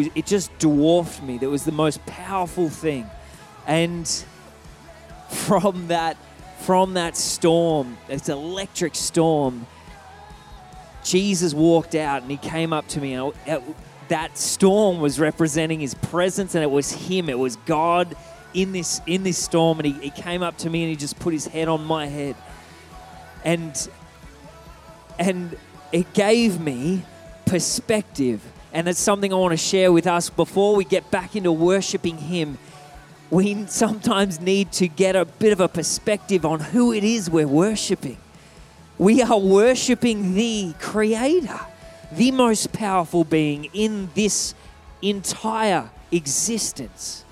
it just dwarfed me. That was the most powerful thing. And from that from that storm, this electric storm, Jesus walked out and he came up to me and that storm was representing his presence and it was him. It was God in this in this storm and he, he came up to me and he just put his head on my head. And and it gave me perspective. And it's something I want to share with us before we get back into worshiping him we sometimes need to get a bit of a perspective on who it is we're worshiping. We are worshiping the Creator, the most powerful being in this entire existence.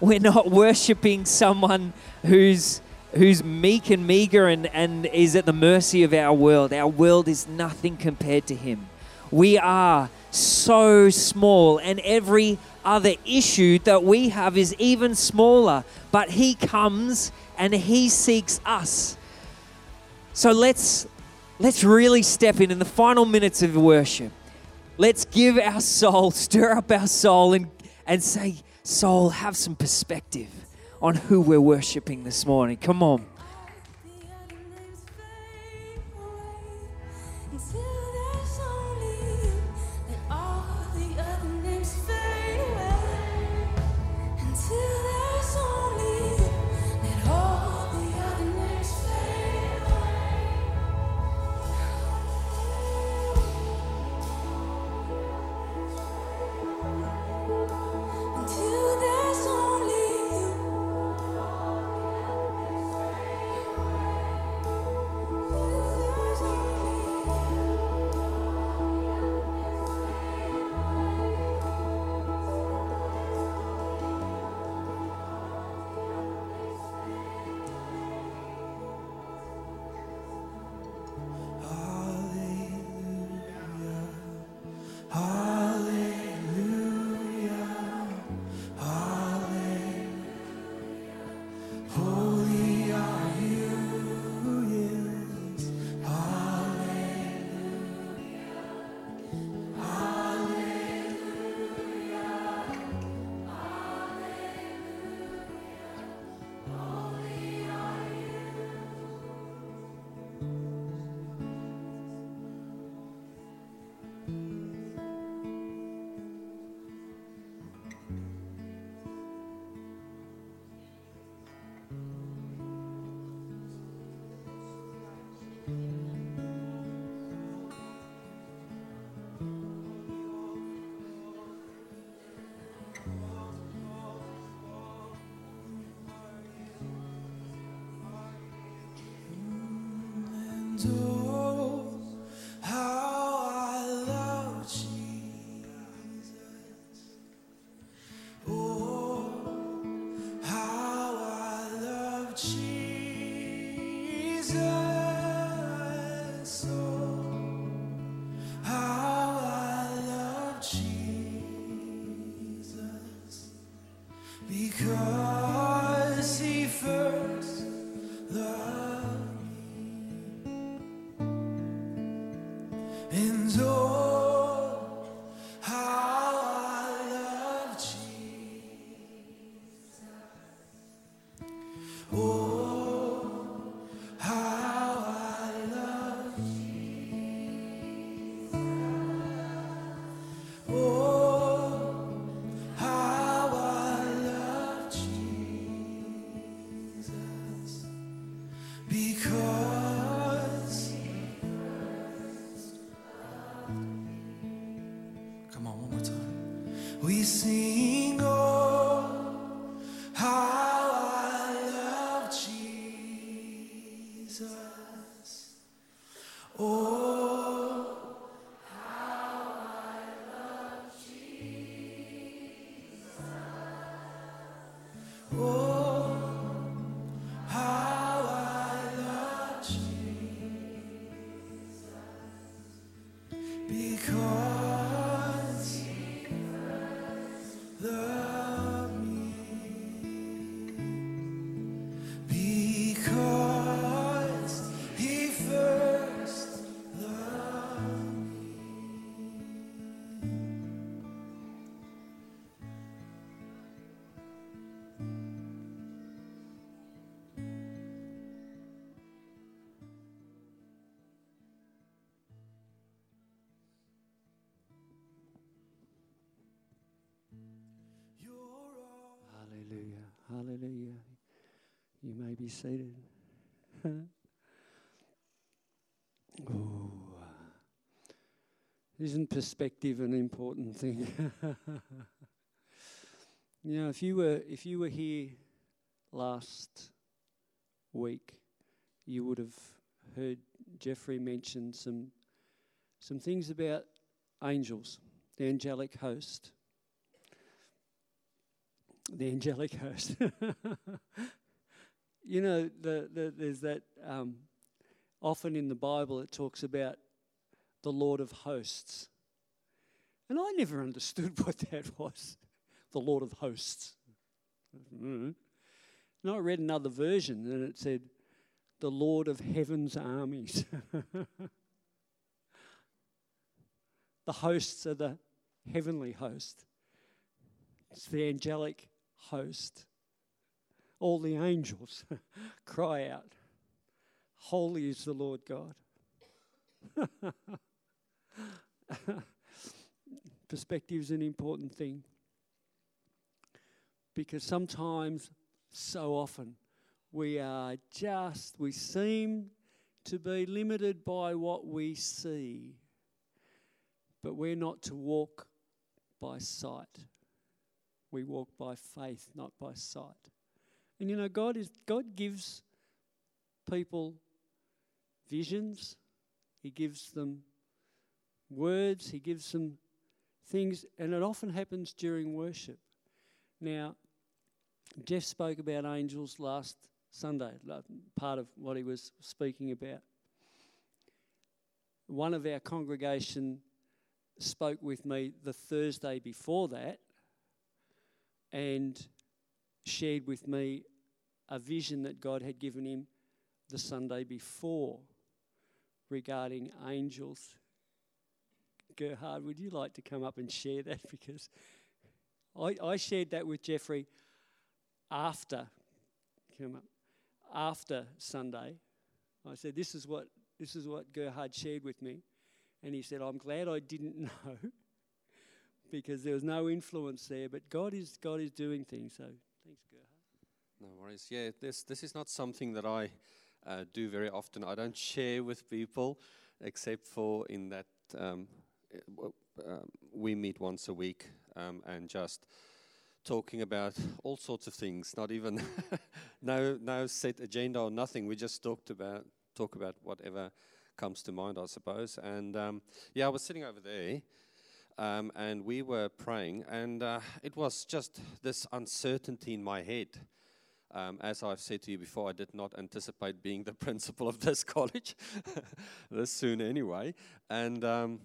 We're not worshiping someone who's who's meek and meager and, and is at the mercy of our world. Our world is nothing compared to him. We are so small, and every other issue that we have is even smaller, but He comes and He seeks us. So let's let's really step in in the final minutes of worship. Let's give our soul, stir up our soul, and, and say, Soul, have some perspective on who we're worshiping this morning. Come on. Because Hallelujah. You may be seated. isn't perspective an important thing? you know, if you were if you were here last week, you would have heard Jeffrey mention some some things about angels, the angelic host. The angelic host. you know, the, the, there's that um, often in the Bible it talks about the Lord of hosts. And I never understood what that was the Lord of hosts. Mm-hmm. And I read another version and it said, the Lord of heaven's armies. the hosts are the heavenly host, it's the angelic host. All the angels cry out, Holy is the Lord God. Perspective is an important thing because sometimes, so often, we are just, we seem to be limited by what we see, but we're not to walk by sight. We walk by faith, not by sight. And you know, God is God gives people visions, He gives them words, He gives them things, and it often happens during worship. Now, Jeff spoke about angels last Sunday, part of what he was speaking about. One of our congregation spoke with me the Thursday before that and shared with me a vision that God had given him the Sunday before regarding angels. Gerhard, would you like to come up and share that? Because I, I shared that with Jeffrey after, come up, after Sunday. I said, This is what this is what Gerhard shared with me. And he said, I'm glad I didn't know because there was no influence there. But God is God is doing things. So thanks, Gerhard. No worries. Yeah, this this is not something that I uh, do very often. I don't share with people, except for in that um, um, we meet once a week um, and just talking about all sorts of things. Not even no no set agenda or nothing. We just talked about talk about whatever comes to mind, I suppose. And um, yeah, I was sitting over there. Um, and we were praying, and uh, it was just this uncertainty in my head. Um, as I've said to you before, I did not anticipate being the principal of this college this soon, anyway. And um,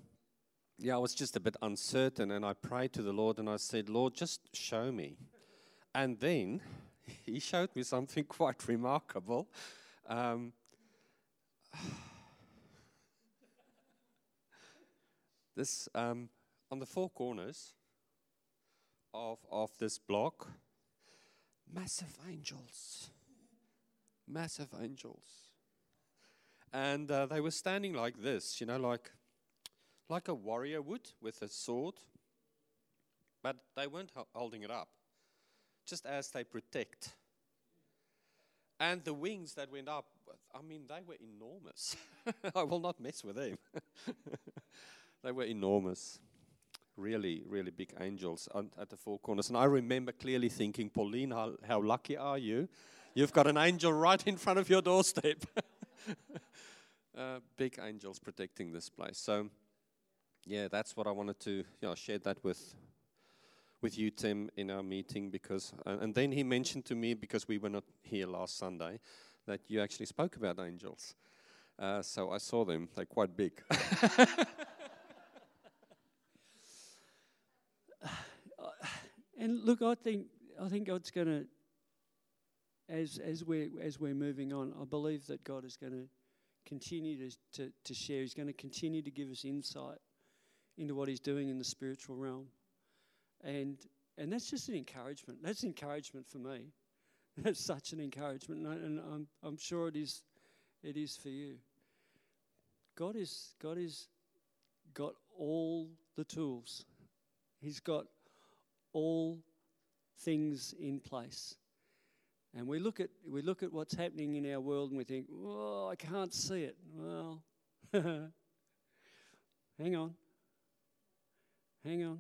yeah, I was just a bit uncertain, and I prayed to the Lord and I said, Lord, just show me. And then he showed me something quite remarkable. Um, this um, on the four corners of of this block, massive angels, massive angels, and uh, they were standing like this, you know, like like a warrior would with a sword, but they weren't holding it up, just as they protect. And the wings that went up, I mean, they were enormous. I will not mess with them. they were enormous. Really, really big angels at the four corners. And I remember clearly thinking, Pauline, how, how lucky are you? You've got an angel right in front of your doorstep. uh, big angels protecting this place. So, yeah, that's what I wanted to you know, share that with with you, Tim, in our meeting because, uh, and then he mentioned to me because we were not here last Sunday, that you actually spoke about angels. Uh, so I saw them; they're quite big. and look, I think I think God's going to, as as we're as we're moving on, I believe that God is going to continue to, to, to share. He's going to continue to give us insight into what He's doing in the spiritual realm. And, and that's just an encouragement. That's encouragement for me. That's such an encouragement. And, I, and I'm, I'm sure it is, it is for you. God is, God is got all the tools. He's got all things in place. And we look at we look at what's happening in our world and we think, "Oh, I can't see it." Well, hang on. Hang on.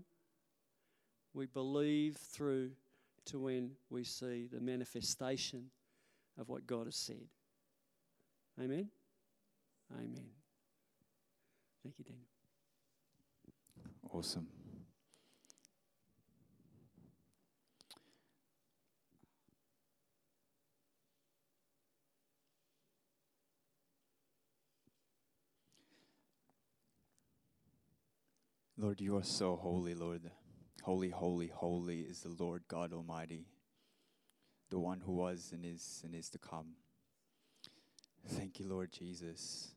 We believe through to when we see the manifestation of what God has said. Amen. Amen. Thank you, Daniel. Awesome. Lord, you are so holy, Lord. Holy, holy, holy is the Lord God Almighty, the one who was and is and is to come. Thank you, Lord Jesus.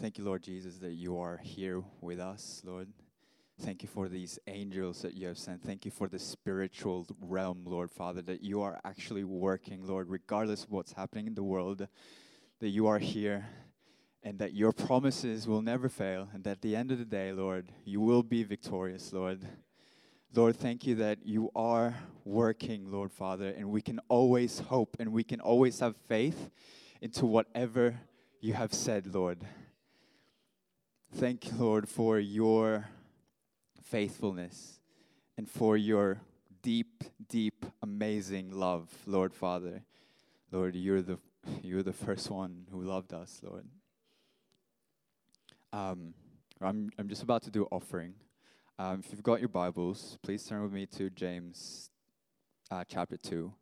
Thank you, Lord Jesus, that you are here with us, Lord. Thank you for these angels that you have sent. Thank you for the spiritual realm, Lord Father, that you are actually working, Lord, regardless of what's happening in the world, that you are here and that your promises will never fail, and that at the end of the day, Lord, you will be victorious, Lord. Lord, thank you that you are working, Lord Father, and we can always hope and we can always have faith into whatever you have said, Lord. Thank you, Lord, for your faithfulness and for your deep, deep, amazing love, Lord Father. Lord, you're the you're the first one who loved us, Lord. Um, I'm I'm just about to do offering. Um, if you've got your Bibles, please turn with me to James uh, chapter two,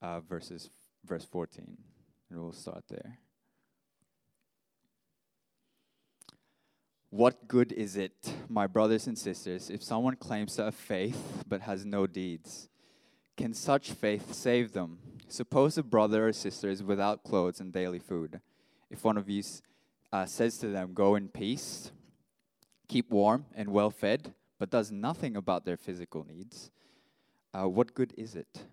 uh, verses verse fourteen, and we'll start there. What good is it, my brothers and sisters, if someone claims to have faith but has no deeds? Can such faith save them? Suppose a brother or sister is without clothes and daily food. If one of you uh, says to them, Go in peace, keep warm and well fed, but does nothing about their physical needs, uh, what good is it?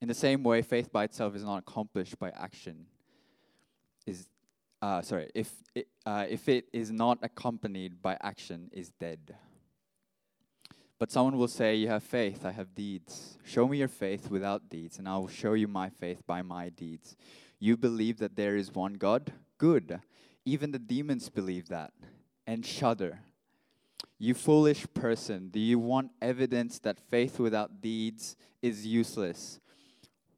In the same way, faith by itself is not accomplished by action. Is uh, sorry, if it, uh, if it is not accompanied by action, is dead. But someone will say, You have faith, I have deeds. Show me your faith without deeds, and I will show you my faith by my deeds. You believe that there is one God? Good. Even the demons believe that and shudder. You foolish person, do you want evidence that faith without deeds is useless?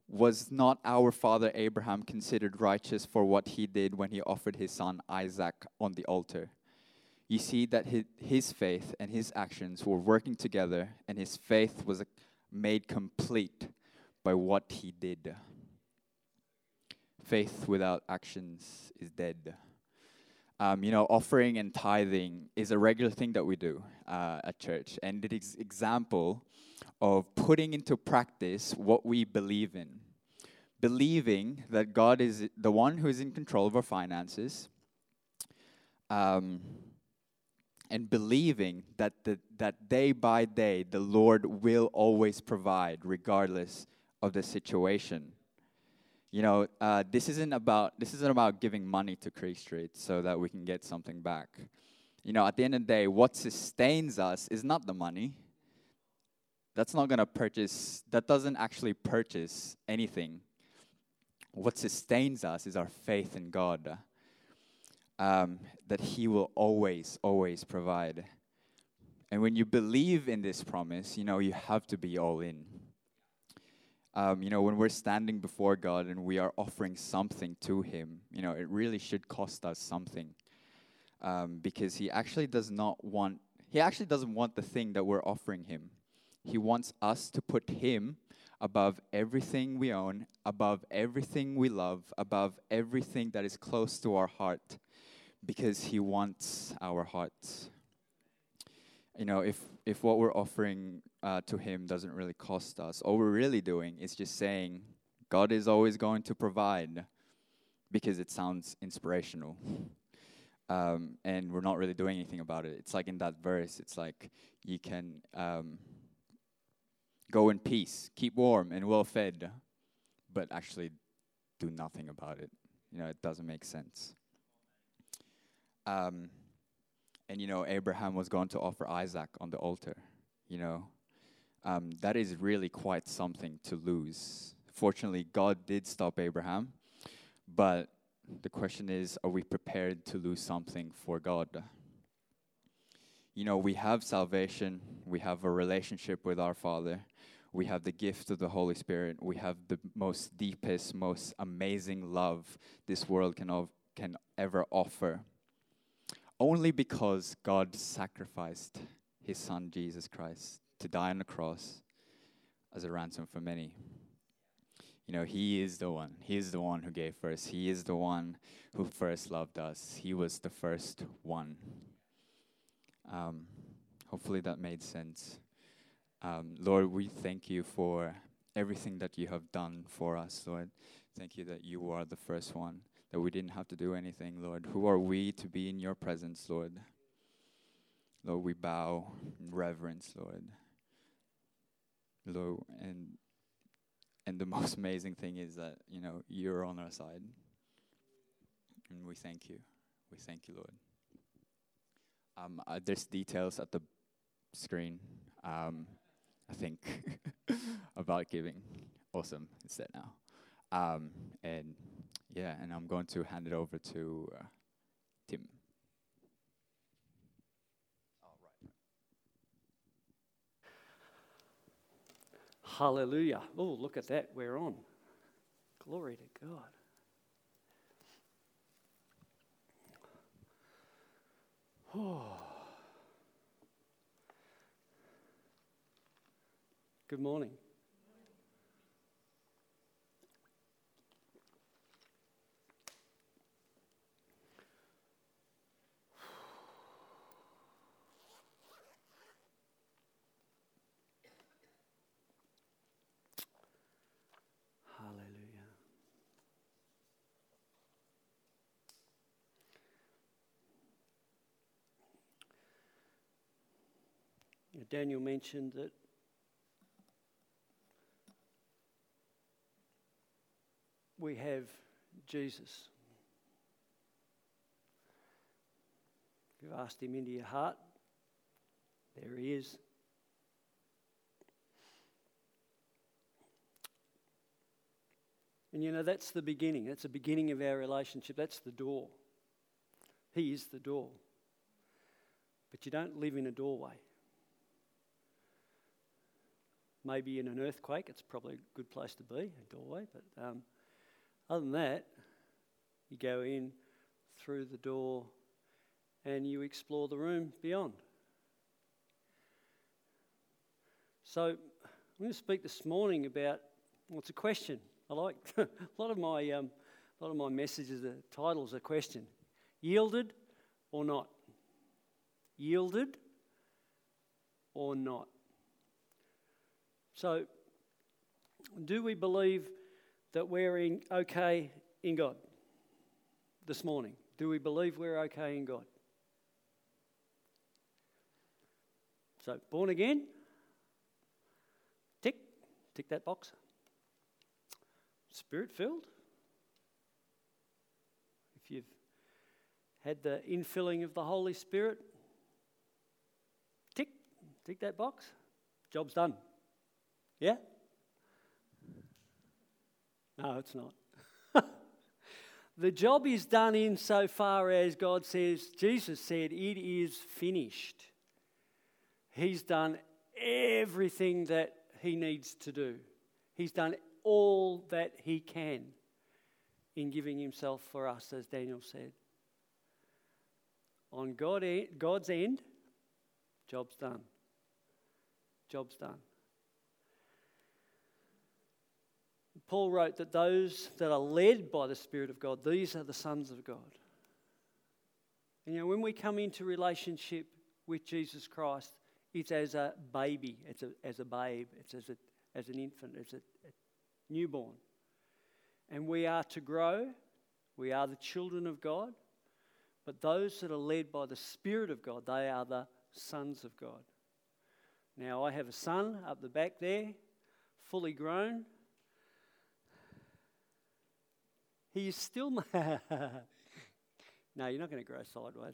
Was not our father Abraham considered righteous for what he did when he offered his son Isaac on the altar? You see that his faith and his actions were working together, and his faith was uh, made complete by what he did. Faith without actions is dead. Um, you know, offering and tithing is a regular thing that we do uh, at church, and it is example of putting into practice what we believe in. Believing that God is the one who is in control of our finances, um, and believing that, the, that day by day the Lord will always provide, regardless of the situation. You know, uh, this isn't about this isn't about giving money to Creek Street so that we can get something back. You know, at the end of the day, what sustains us is not the money that's not going to purchase, that doesn't actually purchase anything. What sustains us is our faith in God, um, that He will always, always provide. And when you believe in this promise, you know, you have to be all in. Um, you know, when we're standing before God and we are offering something to Him, you know, it really should cost us something. Um, because He actually does not want, He actually doesn't want the thing that we're offering Him. He wants us to put Him above everything we own, above everything we love, above everything that is close to our heart, because He wants our hearts. You know, if, if what we're offering uh, to Him doesn't really cost us, all we're really doing is just saying, God is always going to provide, because it sounds inspirational. Um, and we're not really doing anything about it. It's like in that verse, it's like you can. Um, go in peace, keep warm and well fed, but actually do nothing about it. You know, it doesn't make sense. Um, and you know, Abraham was going to offer Isaac on the altar. You know, um, that is really quite something to lose. Fortunately, God did stop Abraham, but the question is are we prepared to lose something for God? You know, we have salvation, we have a relationship with our Father, we have the gift of the Holy Spirit, we have the most deepest, most amazing love this world can, ov- can ever offer. Only because God sacrificed his Son, Jesus Christ, to die on the cross as a ransom for many. You know, He is the one. He is the one who gave first. He is the one who first loved us. He was the first one. Um, hopefully that made sense. Um, Lord, we thank you for everything that you have done for us, Lord. Thank you that you are the first one, that we didn't have to do anything, Lord. Who are we to be in your presence, Lord? Lord, we bow in reverence, Lord. Lord, and and the most amazing thing is that, you know, you're on our side. And we thank you. We thank you, Lord. Um, uh, there's details at the screen, um, I think, about giving. Awesome. It's there now. Um, and yeah, and I'm going to hand it over to uh, Tim. Hallelujah. Oh, look at that. We're on. Glory to God. Oh. Good morning. Daniel mentioned that we have Jesus. You've asked him into your heart, there he is. And you know, that's the beginning. That's the beginning of our relationship. That's the door. He is the door. But you don't live in a doorway. Maybe in an earthquake, it's probably a good place to be, a doorway. But um, other than that, you go in through the door and you explore the room beyond. So, I'm going to speak this morning about well, a question. I like a lot of my um, a lot of my messages. The titles a question: yielded or not? Yielded or not? So, do we believe that we're in, okay in God this morning? Do we believe we're okay in God? So, born again? Tick, tick that box. Spirit filled? If you've had the infilling of the Holy Spirit, tick, tick that box. Job's done. Yeah? No, it's not. the job is done in so far as God says, Jesus said, it is finished. He's done everything that he needs to do. He's done all that he can in giving himself for us, as Daniel said. On God, God's end, job's done. Job's done. Paul wrote that those that are led by the Spirit of God, these are the sons of God. And you know, when we come into relationship with Jesus Christ, it's as a baby, it's a, as a babe, it's as, a, as an infant, as a, a newborn. And we are to grow, we are the children of God, but those that are led by the Spirit of God, they are the sons of God. Now, I have a son up the back there, fully grown. He is still. no, you're not going to grow sideways.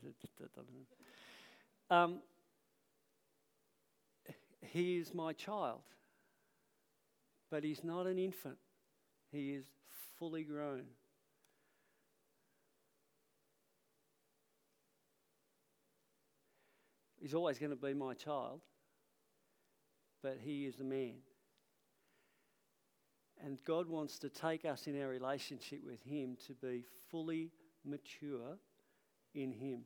Um, He is my child, but he's not an infant, he is fully grown. He's always going to be my child, but he is a man. And God wants to take us in our relationship with Him to be fully mature in Him.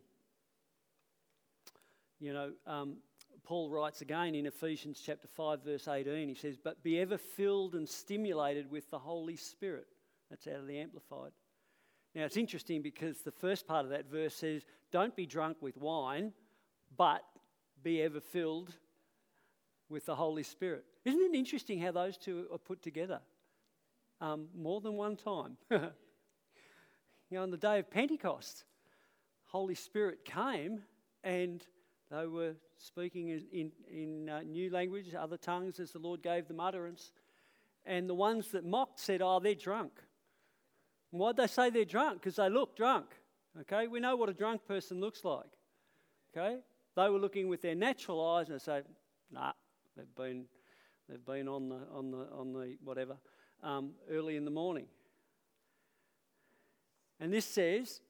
You know, um, Paul writes again in Ephesians chapter 5, verse 18, he says, But be ever filled and stimulated with the Holy Spirit. That's out of the Amplified. Now, it's interesting because the first part of that verse says, Don't be drunk with wine, but be ever filled with the Holy Spirit. Isn't it interesting how those two are put together? Um, more than one time. you know, on the day of Pentecost, Holy Spirit came and they were speaking in, in, uh, new language, other tongues, as the Lord gave them utterance. And the ones that mocked said, Oh, they're drunk. And why'd they say they're drunk? Because they look drunk. Okay, we know what a drunk person looks like. Okay, they were looking with their natural eyes and they say, Nah, they've been, they've been on the on the on the whatever um, early in the morning. And this says,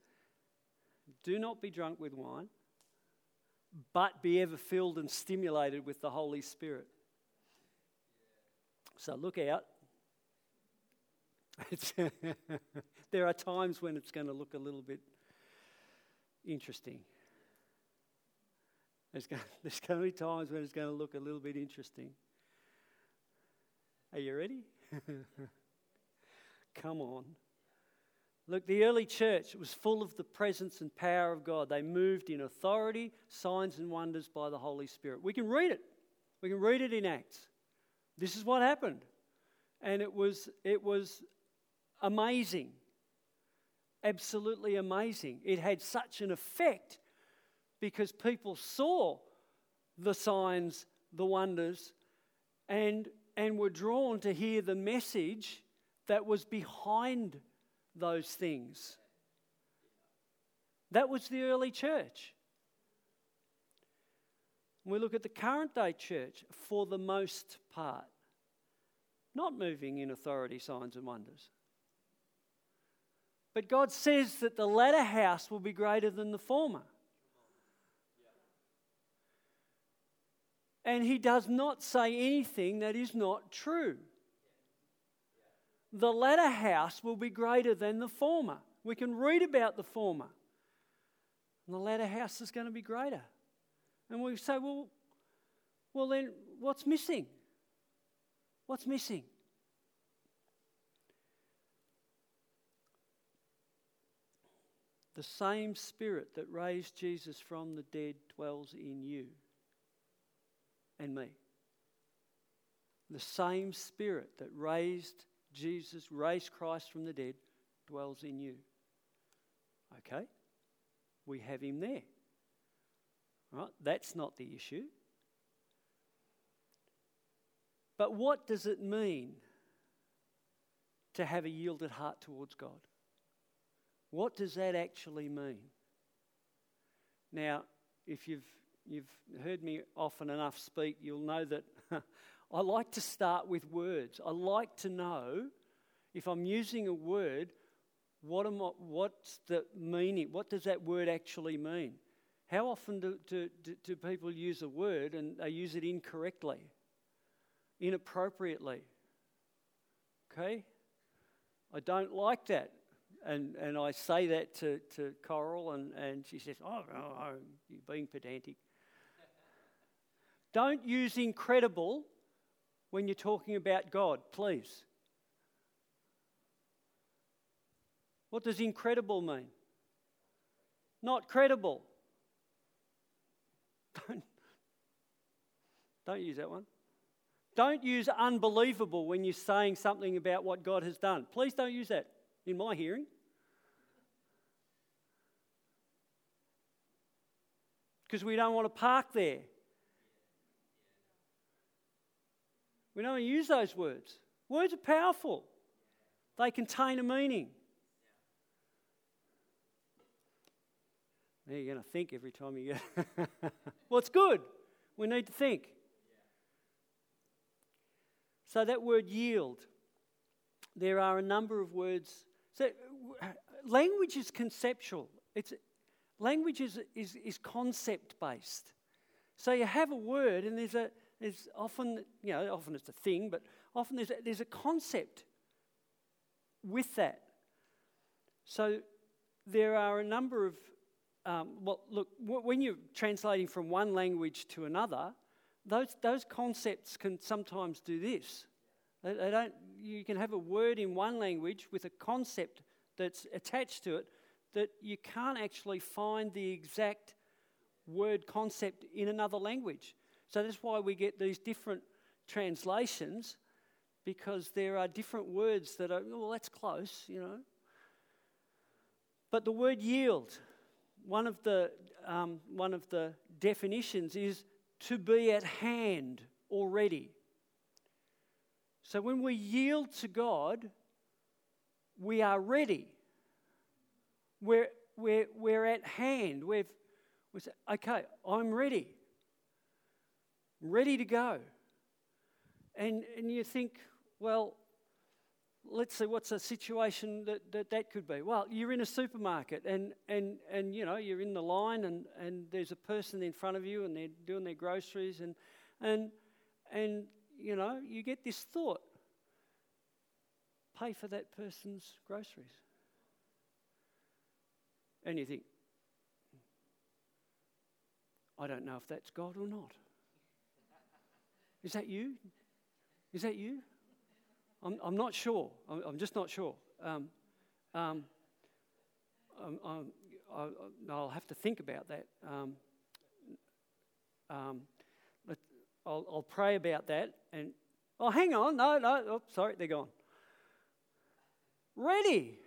Do not be drunk with wine but be ever filled and stimulated with the Holy Spirit. So look out. there are times when it's going to look a little bit interesting. There's going, there's going to be times when it's going to look a little bit interesting. Are you ready? Come on. Look, the early church was full of the presence and power of God. They moved in authority, signs, and wonders by the Holy Spirit. We can read it. We can read it in Acts. This is what happened. And it was, it was amazing. Absolutely amazing. It had such an effect because people saw the signs, the wonders, and, and were drawn to hear the message that was behind those things. That was the early church. We look at the current day church for the most part, not moving in authority, signs, and wonders. But God says that the latter house will be greater than the former. And He does not say anything that is not true the latter house will be greater than the former. We can read about the former. And the latter house is going to be greater. And we say, well, well then what's missing? What's missing? The same spirit that raised Jesus from the dead dwells in you and me. The same spirit that raised Jesus raised Christ from the dead dwells in you. Okay? We have him there. Right? That's not the issue. But what does it mean to have a yielded heart towards God? What does that actually mean? Now, if you've, you've heard me often enough speak, you'll know that I like to start with words. I like to know if I'm using a word, what am I, what's the meaning? What does that word actually mean? How often do, do, do people use a word and they use it incorrectly, inappropriately? Okay? I don't like that. And, and I say that to, to Coral, and, and she says, oh, oh, oh you're being pedantic. Don't use incredible when you're talking about God, please. What does incredible mean? Not credible. Don't, don't use that one. Don't use unbelievable when you're saying something about what God has done. Please don't use that in my hearing. Because we don't want to park there. We don't use those words. Words are powerful, they contain a meaning. you're going to think every time you go. well, it's good. We need to think. So that word yield, there are a number of words. So language is conceptual. It's language is, is, is concept based. So you have a word, and there's a there's often you know often it's a thing, but often there's a, there's a concept with that. So there are a number of um, well, look when you're translating from one language to another, those those concepts can sometimes do this. They, they don't. You can have a word in one language with a concept that's attached to it that you can't actually find the exact word concept in another language. So that's why we get these different translations because there are different words that are, well, that's close, you know. But the word yield, one of the, um, one of the definitions is to be at hand already. So when we yield to God, we are ready. We're, we're, we're at hand. We've, we say, okay, I'm ready. Ready to go. And, and you think, well, let's see what's a situation that, that that could be. Well, you're in a supermarket and, and, and you know, you're in the line and, and there's a person in front of you and they're doing their groceries and, and, and you know, you get this thought pay for that person's groceries. And you think, I don't know if that's God or not. Is that you? Is that you? I'm, I'm not sure. I'm, I'm just not sure. Um, um, I'm, i will have to think about that. Um, um I'll, I'll, pray about that. And oh, hang on, no, no, oh, sorry, they're gone. Ready,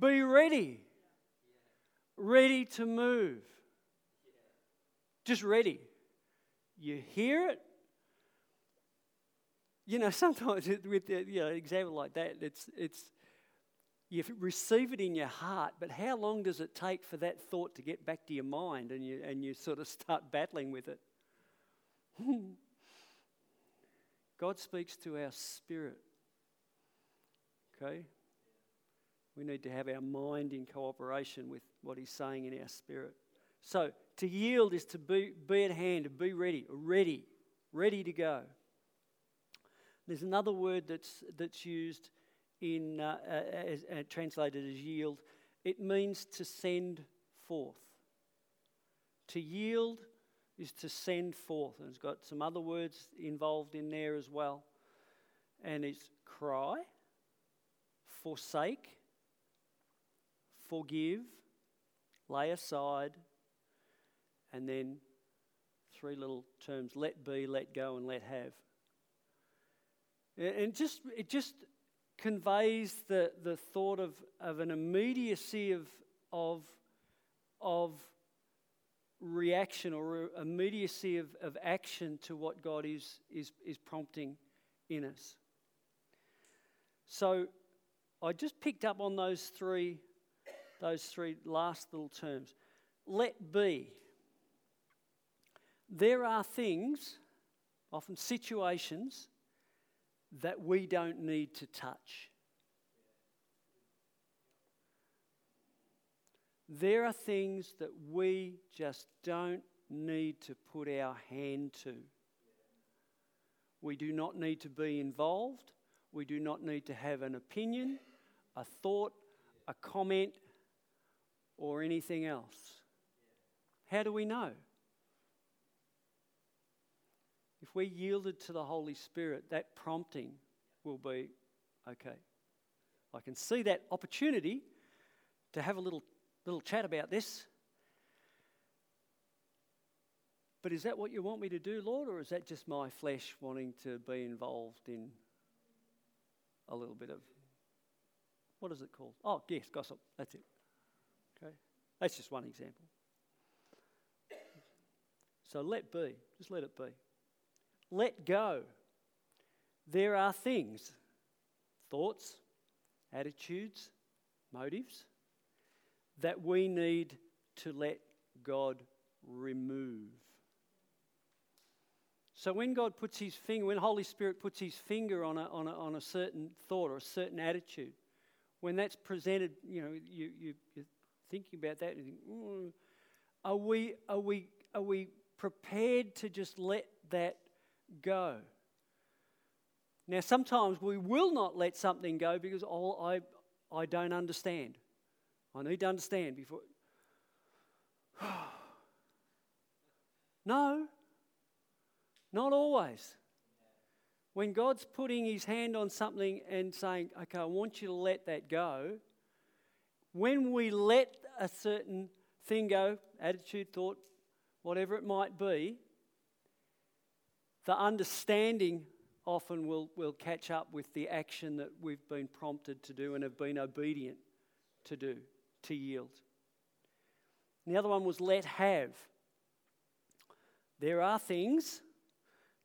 be ready ready to move. Just ready. You hear it. You know, sometimes with the, uh, you know, an example like that, it's, it's you receive it in your heart, but how long does it take for that thought to get back to your mind and you, and you sort of start battling with it? God speaks to our spirit. Okay? We need to have our mind in cooperation with what He's saying in our spirit. So, to yield is to be, be at hand, to be ready, ready, ready to go. There's another word that's, that's used in, uh, as, uh, translated as yield. It means to send forth. To yield is to send forth. And it's got some other words involved in there as well. And it's cry, forsake, forgive, lay aside, and then three little terms let be, let go, and let have. And just, it just conveys the, the thought of, of an immediacy of, of, of reaction or immediacy of, of action to what God is, is, is prompting in us. So I just picked up on those three those three last little terms. Let be. There are things, often situations, that we don't need to touch. There are things that we just don't need to put our hand to. We do not need to be involved. We do not need to have an opinion, a thought, a comment, or anything else. How do we know? If we yielded to the Holy Spirit, that prompting will be okay. I can see that opportunity to have a little, little chat about this. But is that what you want me to do, Lord, or is that just my flesh wanting to be involved in a little bit of what is it called? Oh, yes, gossip. That's it. Okay? That's just one example. So let be, just let it be. Let go. There are things, thoughts, attitudes, motives, that we need to let God remove. So when God puts his finger, when Holy Spirit puts his finger on a, on a, on a certain thought or a certain attitude, when that's presented, you know, you, you, you're thinking about that think, mm, are, we, are, we, are we prepared to just let that go? Now, sometimes we will not let something go because oh, I, I don't understand. I need to understand before. no, not always. When God's putting his hand on something and saying, okay, I want you to let that go, when we let a certain thing go, attitude, thought, whatever it might be, the understanding often will, will catch up with the action that we've been prompted to do and have been obedient to do, to yield. And the other one was let have. There are things,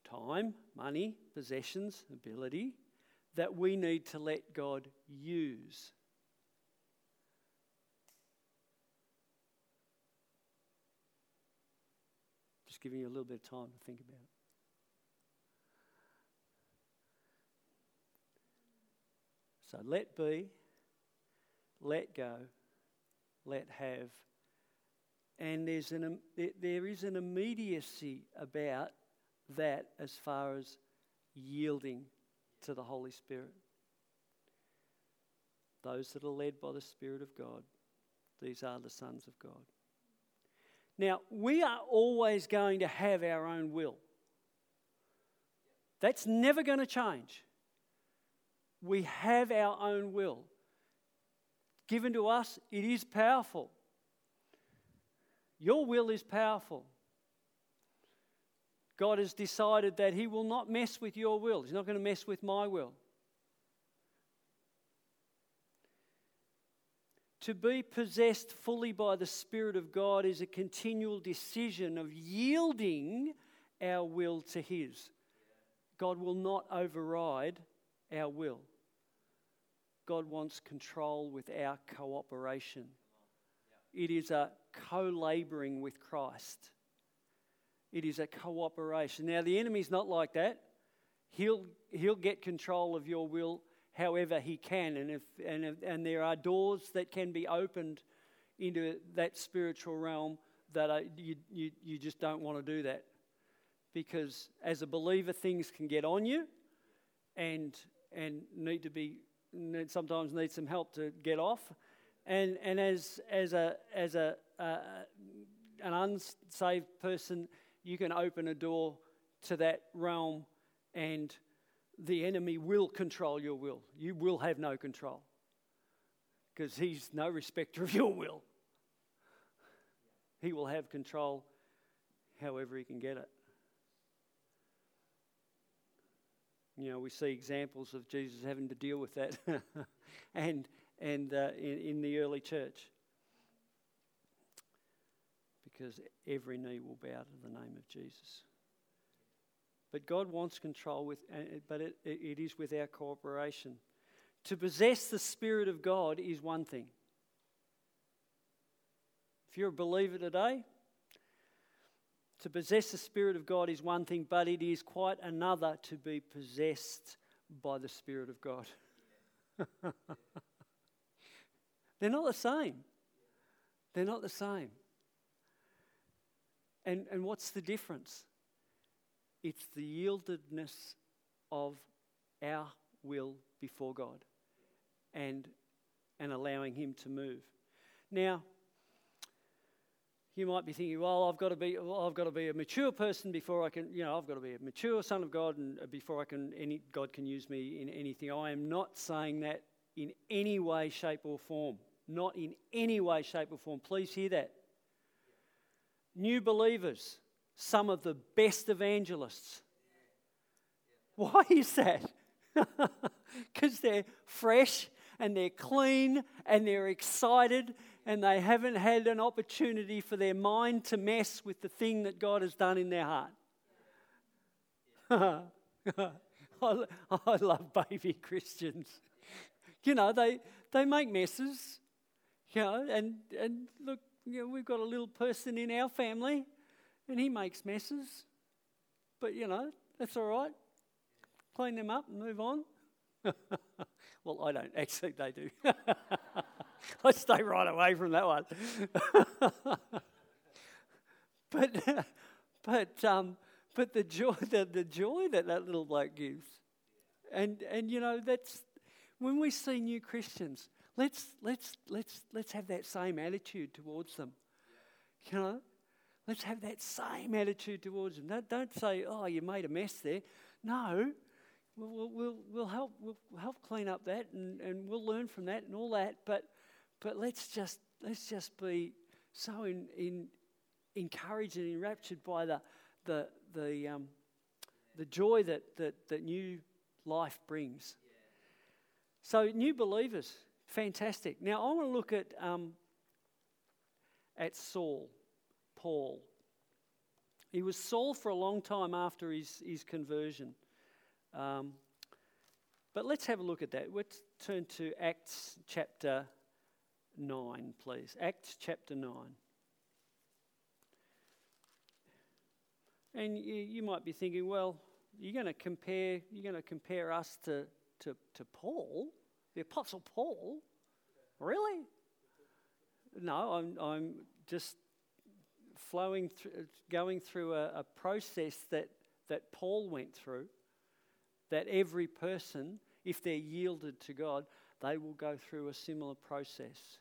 time, money, possessions, ability, that we need to let God use. Just giving you a little bit of time to think about it. So let be, let go, let have. And there's an, there is an immediacy about that as far as yielding to the Holy Spirit. Those that are led by the Spirit of God, these are the sons of God. Now, we are always going to have our own will. That's never going to change we have our own will. Given to us, it is powerful. Your will is powerful. God has decided that He will not mess with your will, He's not going to mess with my will. To be possessed fully by the Spirit of God is a continual decision of yielding our will to His. God will not override our will. God wants control with our cooperation. It is a co laboring with Christ. It is a cooperation. Now, the enemy's not like that. He'll, he'll get control of your will however he can. And, if, and, if, and there are doors that can be opened into that spiritual realm that are, you, you, you just don't want to do that. Because as a believer, things can get on you and and need to be need, sometimes need some help to get off. And, and as, as, a, as a, uh, an unsaved person, you can open a door to that realm and the enemy will control your will. You will have no control because he's no respecter of your will. He will have control however he can get it. You know, we see examples of Jesus having to deal with that and, and uh, in, in the early church. Because every knee will bow to the name of Jesus. But God wants control, with, uh, but it, it is with our cooperation. To possess the Spirit of God is one thing. If you're a believer today, to possess the Spirit of God is one thing, but it is quite another to be possessed by the Spirit of God. They're not the same. They're not the same. And, and what's the difference? It's the yieldedness of our will before God and, and allowing Him to move. Now, you might be thinking, well, I've got to be, well, I've got to be a mature person before I can, you know, I've got to be a mature son of God, and uh, before I can, any God can use me in anything. I am not saying that in any way, shape, or form. Not in any way, shape, or form. Please hear that. New believers, some of the best evangelists. Why is that? Because they're fresh and they're clean and they're excited and they haven't had an opportunity for their mind to mess with the thing that God has done in their heart. I, I love baby Christians. You know, they, they make messes, you know, and, and look, you know, we've got a little person in our family and he makes messes. but you know, that's all right. Clean them up and move on. well, I don't. Actually, they do. I stay right away from that one. but, but, um, but the joy, the, the joy that that little bloke gives, and and you know that's when we see new Christians, let's let's let's let's have that same attitude towards them. You know, let's have that same attitude towards them. Don't, don't say, "Oh, you made a mess there." No, we'll, we'll, we'll, help, we'll help clean up that and, and we'll learn from that and all that. But, but let's, just, let's just be so in, in, encouraged and enraptured by the, the, the, um, the joy that, that, that new life brings. So, new believers, fantastic. Now, I want to look at, um, at Saul, Paul. He was Saul for a long time after his, his conversion. Um, but let's have a look at that. Let's turn to Acts chapter 9, please. Acts chapter 9. And you, you might be thinking, well, you're going to compare, you're going to compare us to, to, to Paul, the Apostle Paul? Really? No, I'm, I'm just flowing through, going through a, a process that, that Paul went through that every person, if they're yielded to God, they will go through a similar process.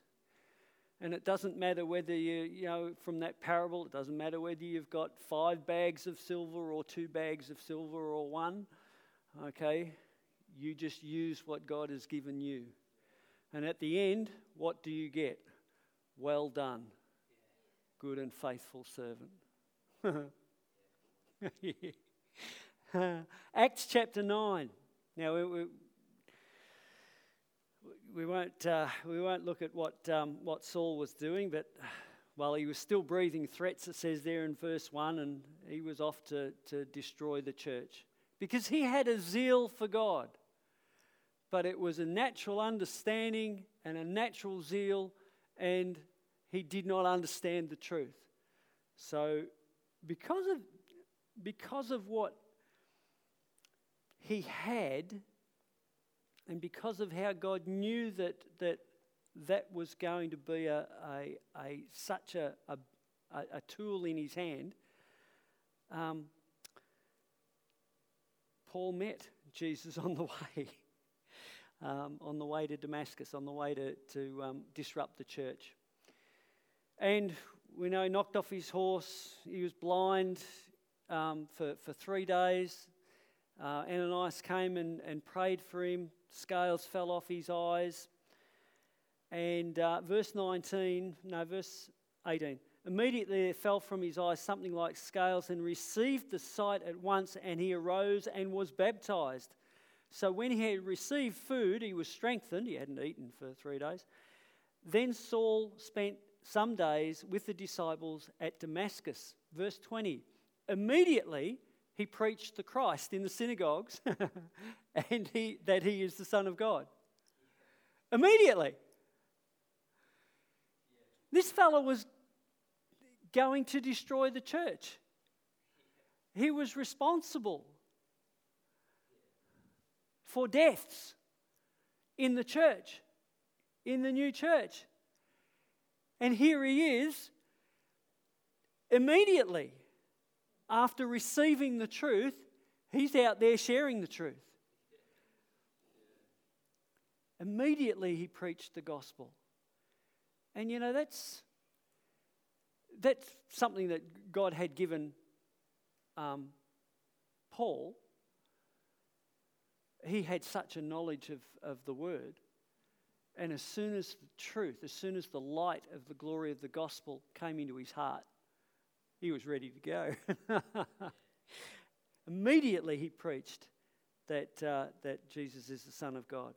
And it doesn't matter whether you, you know, from that parable, it doesn't matter whether you've got five bags of silver or two bags of silver or one. Okay? You just use what God has given you. And at the end, what do you get? Well done, good and faithful servant. Acts chapter 9. Now, we, we won't, uh, we won't look at what, um, what Saul was doing, but while he was still breathing threats, it says there in verse 1, and he was off to, to destroy the church because he had a zeal for God. But it was a natural understanding and a natural zeal, and he did not understand the truth. So, because of, because of what he had, and because of how God knew that that, that was going to be a, a, a such a, a, a, tool in his hand, um, Paul met Jesus on the way, um, on the way to Damascus, on the way to, to um, disrupt the church. And we know he knocked off his horse, he was blind um, for, for three days. Uh, Ananias came and, and prayed for him. Scales fell off his eyes. And uh, verse 19, no, verse 18. Immediately there fell from his eyes something like scales and received the sight at once, and he arose and was baptized. So when he had received food, he was strengthened. He hadn't eaten for three days. Then Saul spent some days with the disciples at Damascus. Verse 20. Immediately he preached the Christ in the synagogues and he, that he is the Son of God. Immediately. This fellow was going to destroy the church. He was responsible for deaths in the church, in the new church. And here he is immediately after receiving the truth, he's out there sharing the truth. Immediately he preached the gospel. And you know, that's, that's something that God had given um, Paul. He had such a knowledge of, of the word. And as soon as the truth, as soon as the light of the glory of the gospel came into his heart, he was ready to go. Immediately he preached that, uh, that Jesus is the Son of God.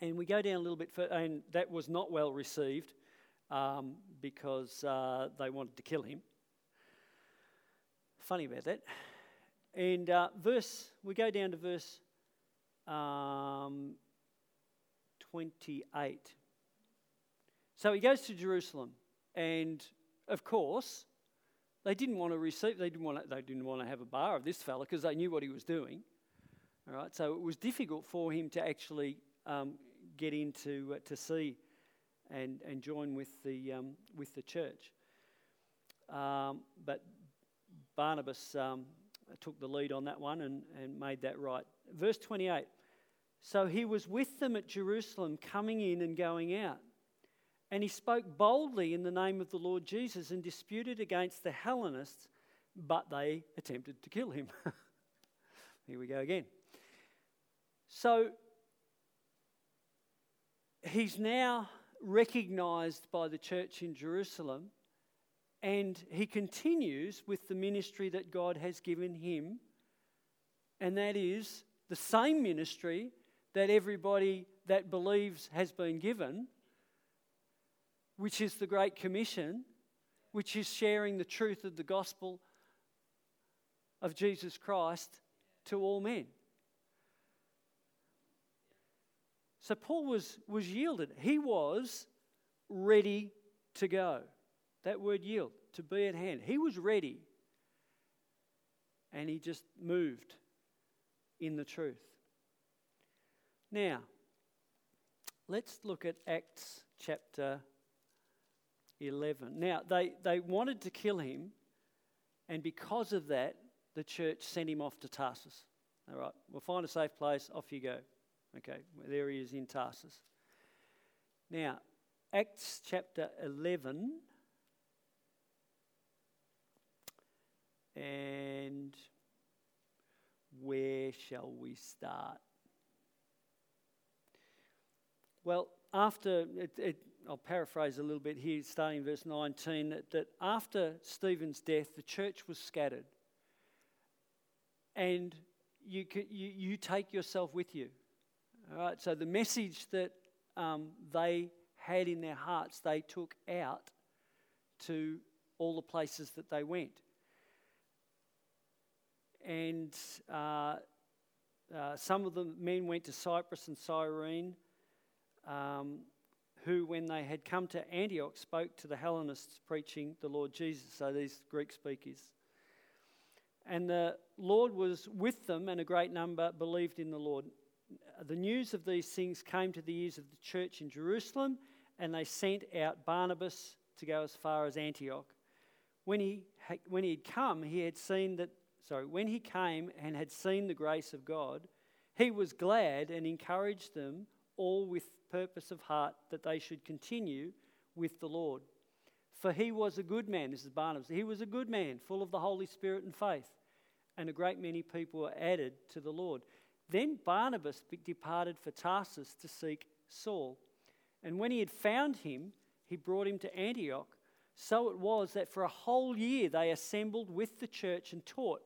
And we go down a little bit further, and that was not well received um, because uh, they wanted to kill him. Funny about that. And uh, verse, we go down to verse um, 28. So he goes to Jerusalem, and of course, They didn't want to receive, they didn't want to, they didn't want to have a bar of this fella because they knew what he was doing. All right, so it was difficult for him to actually um, get into uh, to see and, and join with the, um, with the church. Um, but Barnabas um, took the lead on that one and, and made that right. Verse 28 So he was with them at Jerusalem, coming in and going out. And he spoke boldly in the name of the Lord Jesus and disputed against the Hellenists, but they attempted to kill him. Here we go again. So he's now recognized by the church in Jerusalem, and he continues with the ministry that God has given him, and that is the same ministry that everybody that believes has been given, which is the Great Commission, which is sharing the truth of the gospel of Jesus Christ to all men. So Paul was, was yielded. He was ready to go. That word yield, to be at hand. He was ready. And he just moved in the truth. Now, let's look at Acts chapter 11. Now, they, they wanted to kill him, and because of that, the church sent him off to Tarsus. All right, we'll find a safe place, off you go. Okay, there he is in Tarsus. Now, Acts chapter 11. And where shall we start? Well, after, it, it, I'll paraphrase a little bit here, starting in verse 19, that, that after Stephen's death, the church was scattered. And you, you, you take yourself with you. All right, so the message that um, they had in their hearts, they took out to all the places that they went. And uh, uh, some of the men went to Cyprus and Cyrene, um, who, when they had come to Antioch, spoke to the Hellenists preaching the Lord Jesus. So these Greek speakers. And the Lord was with them, and a great number believed in the Lord the news of these things came to the ears of the church in Jerusalem, and they sent out Barnabas to go as far as Antioch. When he, when he had come, he had seen that, sorry, when he came and had seen the grace of God, he was glad and encouraged them all with purpose of heart that they should continue with the Lord. For he was a good man, this is Barnabas, he was a good man, full of the Holy Spirit and faith, and a great many people were added to the Lord. Then Barnabas departed for Tarsus to seek Saul. And when he had found him, he brought him to Antioch. So it was that for a whole year they assembled with the church and taught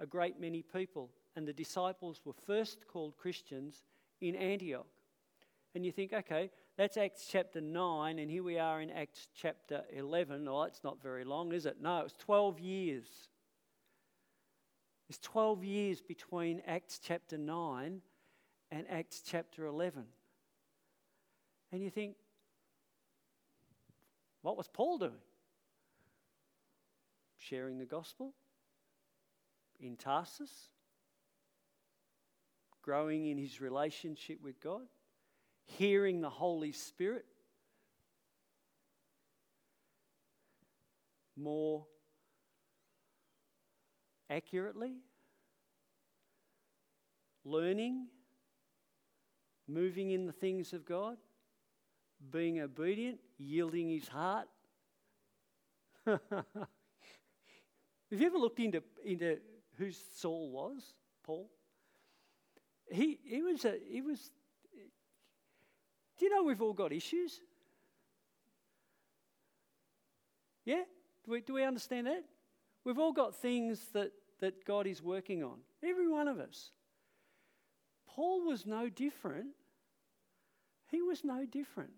a great many people. And the disciples were first called Christians in Antioch. And you think, okay, that's Acts chapter 9, and here we are in Acts chapter 11. Oh, it's not very long, is it? No, it's 12 years. It's 12 years between Acts chapter 9 and Acts chapter 11. And you think, what was Paul doing? Sharing the gospel in Tarsus, growing in his relationship with God, hearing the Holy Spirit more accurately, learning, moving in the things of God, being obedient, yielding his heart. Have you ever looked into, into who Saul was, Paul? He, he was a, he was, do you know we've all got issues? Yeah? Do we, do we understand that? We've all got things that, that God is working on, every one of us. Paul was no different. He was no different.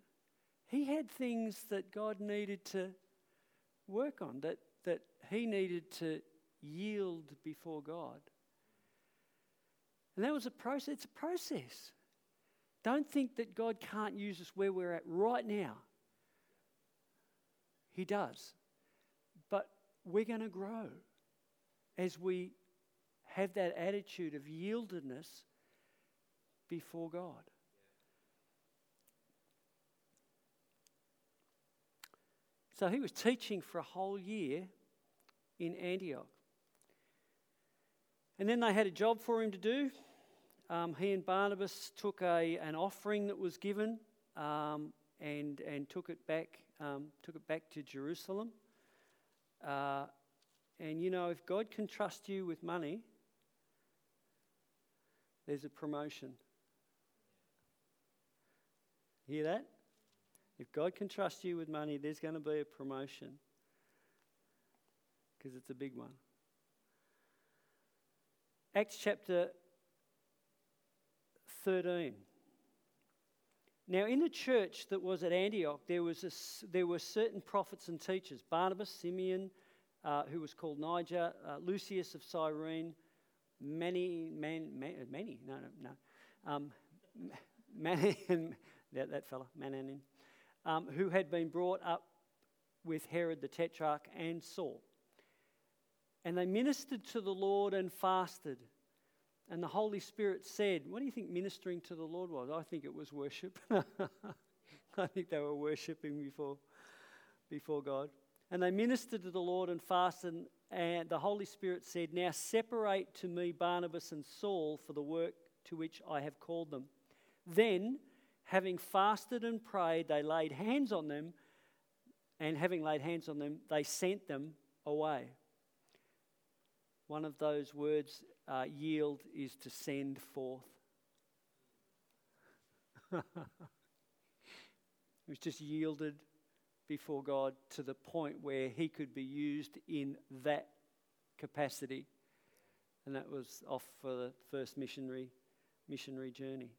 He had things that God needed to work on, that, that he needed to yield before God. And that was a process. It's a process. Don't think that God can't use us where we're at right now. He does. But we're going to grow as we have that attitude of yieldedness before God. So he was teaching for a whole year in Antioch. And then they had a job for him to do. Um, he and Barnabas took a, an offering that was given um, and, and took, it back, um, took it back to Jerusalem. Uh, and you know, if God can trust you with money, there's a promotion. Hear that? If God can trust you with money, there's going to be a promotion because it's a big one. Acts chapter 13. Now, in the church that was at Antioch, there, was a, there were certain prophets and teachers Barnabas, Simeon, uh, who was called Niger, uh, Lucius of Cyrene, many, man, man, many, no, no, no, um, Manan, that, that fella, Mananin, um, who had been brought up with Herod the Tetrarch and Saul. And they ministered to the Lord and fasted. And the Holy Spirit said, What do you think ministering to the Lord was? I think it was worship. I think they were worshipping before, before God. And they ministered to the Lord and fasted. And the Holy Spirit said, Now separate to me Barnabas and Saul for the work to which I have called them. Then, having fasted and prayed, they laid hands on them. And having laid hands on them, they sent them away. One of those words, uh, yield, is to send forth. it was just yielded before God to the point where he could be used in that capacity. And that was off for the first missionary missionary journey.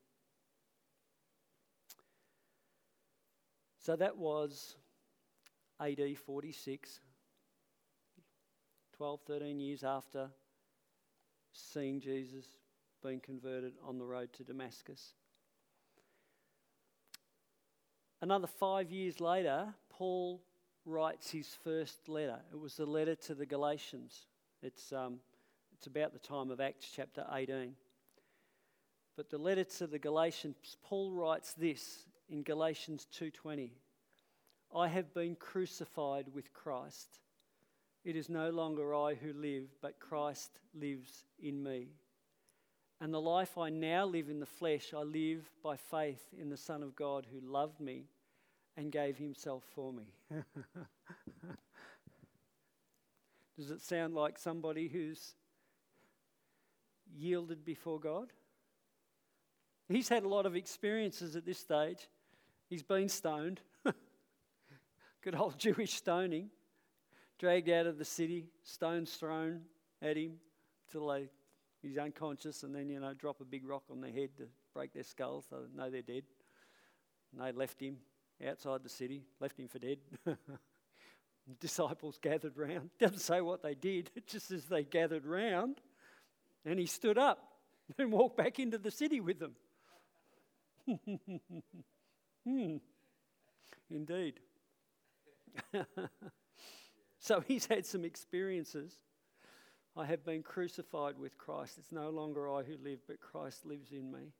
So that was AD 46. 12, 13 years after seeing Jesus, being converted on the road to Damascus. Another five years later, Paul writes his first letter. It was the letter to the Galatians. It's, um, it's about the time of Acts chapter 18. But the letter to the Galatians, Paul writes this in Galatians 2:20. I have been crucified with Christ. It is no longer I who live, but Christ lives in me. And the life I now live in the flesh, I live by faith in the Son of God who loved me and gave himself for me. Does it sound like somebody who's yielded before God? He's had a lot of experiences at this stage. He's been stoned. Good old Jewish stoning dragged out of the city, stones thrown at him till they, he's unconscious, and then, you know, drop a big rock on their head to break their skulls so they know they're dead. And they left him outside the city, left him for dead. disciples gathered round. Doesn't say what they did, just says they gathered round, and he stood up and walked back into the city with them. hmm. Indeed. So he's had some experiences. I have been crucified with Christ. It's no longer I who live, but Christ lives in me.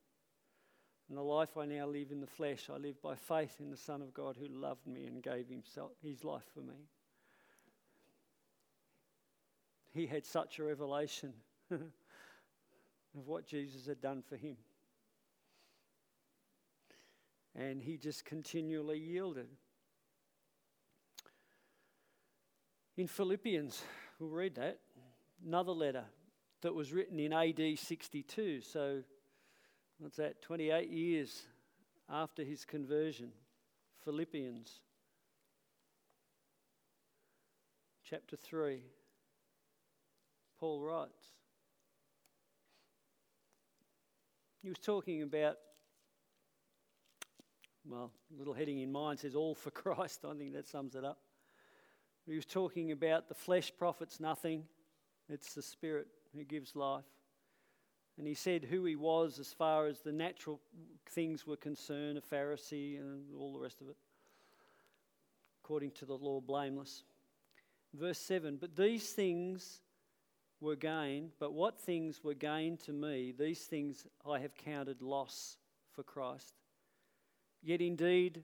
And the life I now live in the flesh, I live by faith in the Son of God who loved me and gave himself, his life for me. He had such a revelation of what Jesus had done for him. And he just continually yielded. In Philippians, we'll read that, another letter that was written in AD 62. So, what's that, 28 years after his conversion. Philippians chapter 3. Paul writes. He was talking about, well, little heading in mine says all for Christ. I think that sums it up. He was talking about the flesh profits nothing, it's the spirit who gives life. And he said who he was as far as the natural things were concerned a Pharisee and all the rest of it, according to the law, blameless. Verse 7 But these things were gain, but what things were gain to me, these things I have counted loss for Christ. Yet indeed,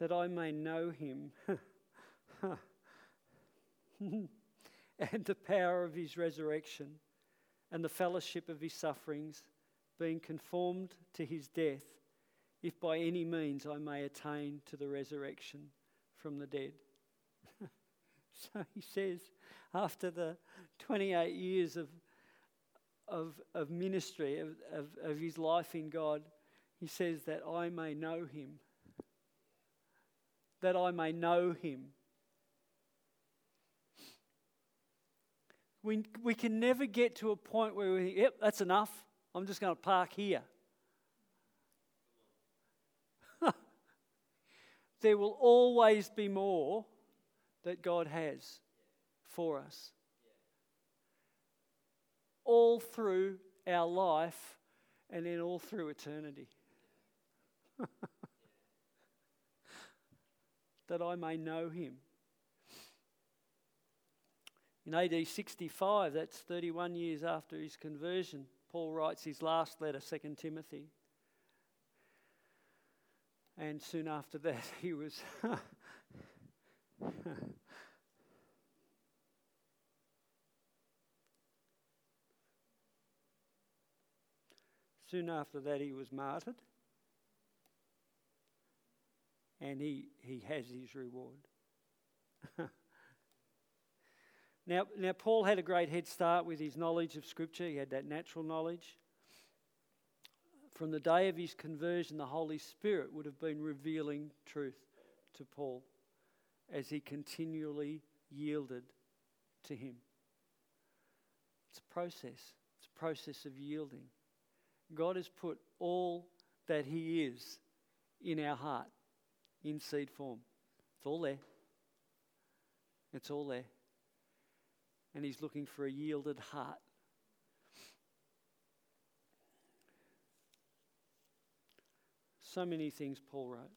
that I may know him and the power of his resurrection and the fellowship of his sufferings, being conformed to his death, if by any means I may attain to the resurrection from the dead. so he says, after the 28 years of, of, of ministry, of, of, of his life in God, he says that I may know him. That I may know him. We, we can never get to a point where we think, yep, that's enough. I'm just going to park here. there will always be more that God has for us. All through our life and then all through eternity. that I may know him. In AD 65, that's 31 years after his conversion, Paul writes his last letter, 2 Timothy. And soon after that, he was Soon after that, he was martyred. And he, he has his reward. now, now, Paul had a great head start with his knowledge of Scripture. He had that natural knowledge. From the day of his conversion, the Holy Spirit would have been revealing truth to Paul as he continually yielded to him. It's a process, it's a process of yielding. God has put all that He is in our heart in seed form. It's all there. It's all there. And He's looking for a yielded heart. So many things Paul wrote.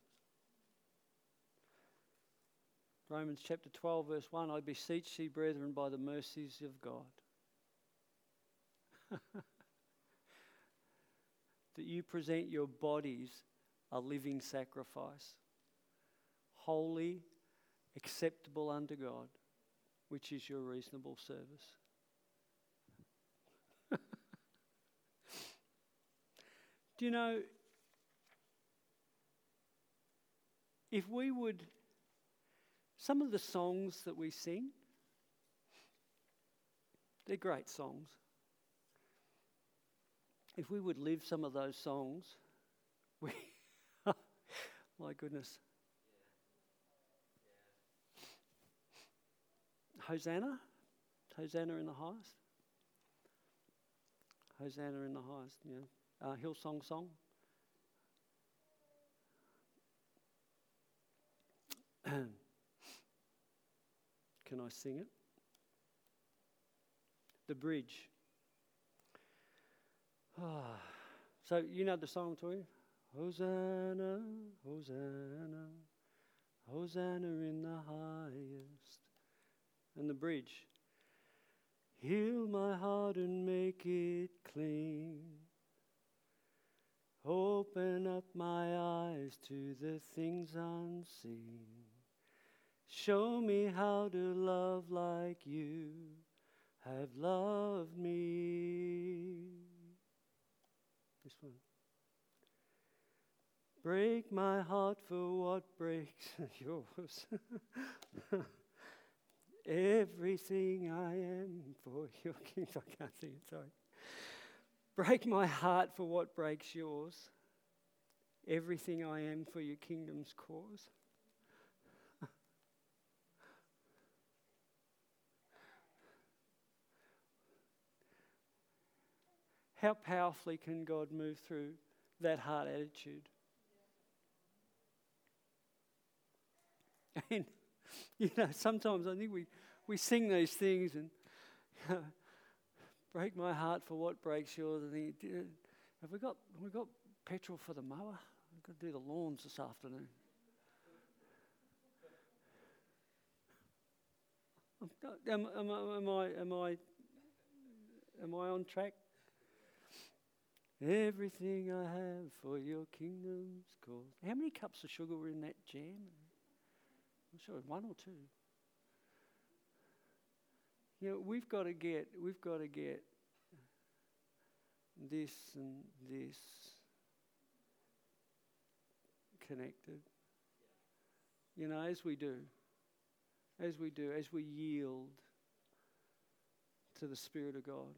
Romans chapter 12, verse 1 I beseech thee, brethren, by the mercies of God. that you present your bodies a living sacrifice, holy, acceptable unto God, which is your reasonable service. Do you know, if we would, some of the songs that we sing, they're great songs if we would live some of those songs, we, my goodness. Hosanna? Hosanna in the highest? Hosanna in the highest, yeah. Uh, Hillsong song. Can I sing it? The bridge. Ah. So you know the song to him? Hosanna, Hosanna, Hosanna in the highest. And the bridge. Heal my heart and make it clean. Open up my eyes to the things unseen. Show me how to love like you have loved me. This one. Break my heart for what breaks yours. Everything I am for your kingdom. I can't sing it, sorry. Break my heart for what breaks yours. Everything I am for your kingdom's cause. How powerfully can God move through that heart attitude? And you know, sometimes I think we, we sing these things and break my heart for what breaks yours. I think, have we got, have we got petrol for the mower? I've got to do the lawns this afternoon. Am, am, am, I, am, I, am I on track? Everything I have for your kingdom's cause. How many cups of sugar were in that jam? I'm sure one or two. You know, we've got to get, we've got to get this and this connected. You know, as we do, as we do, as we yield to the Spirit of God.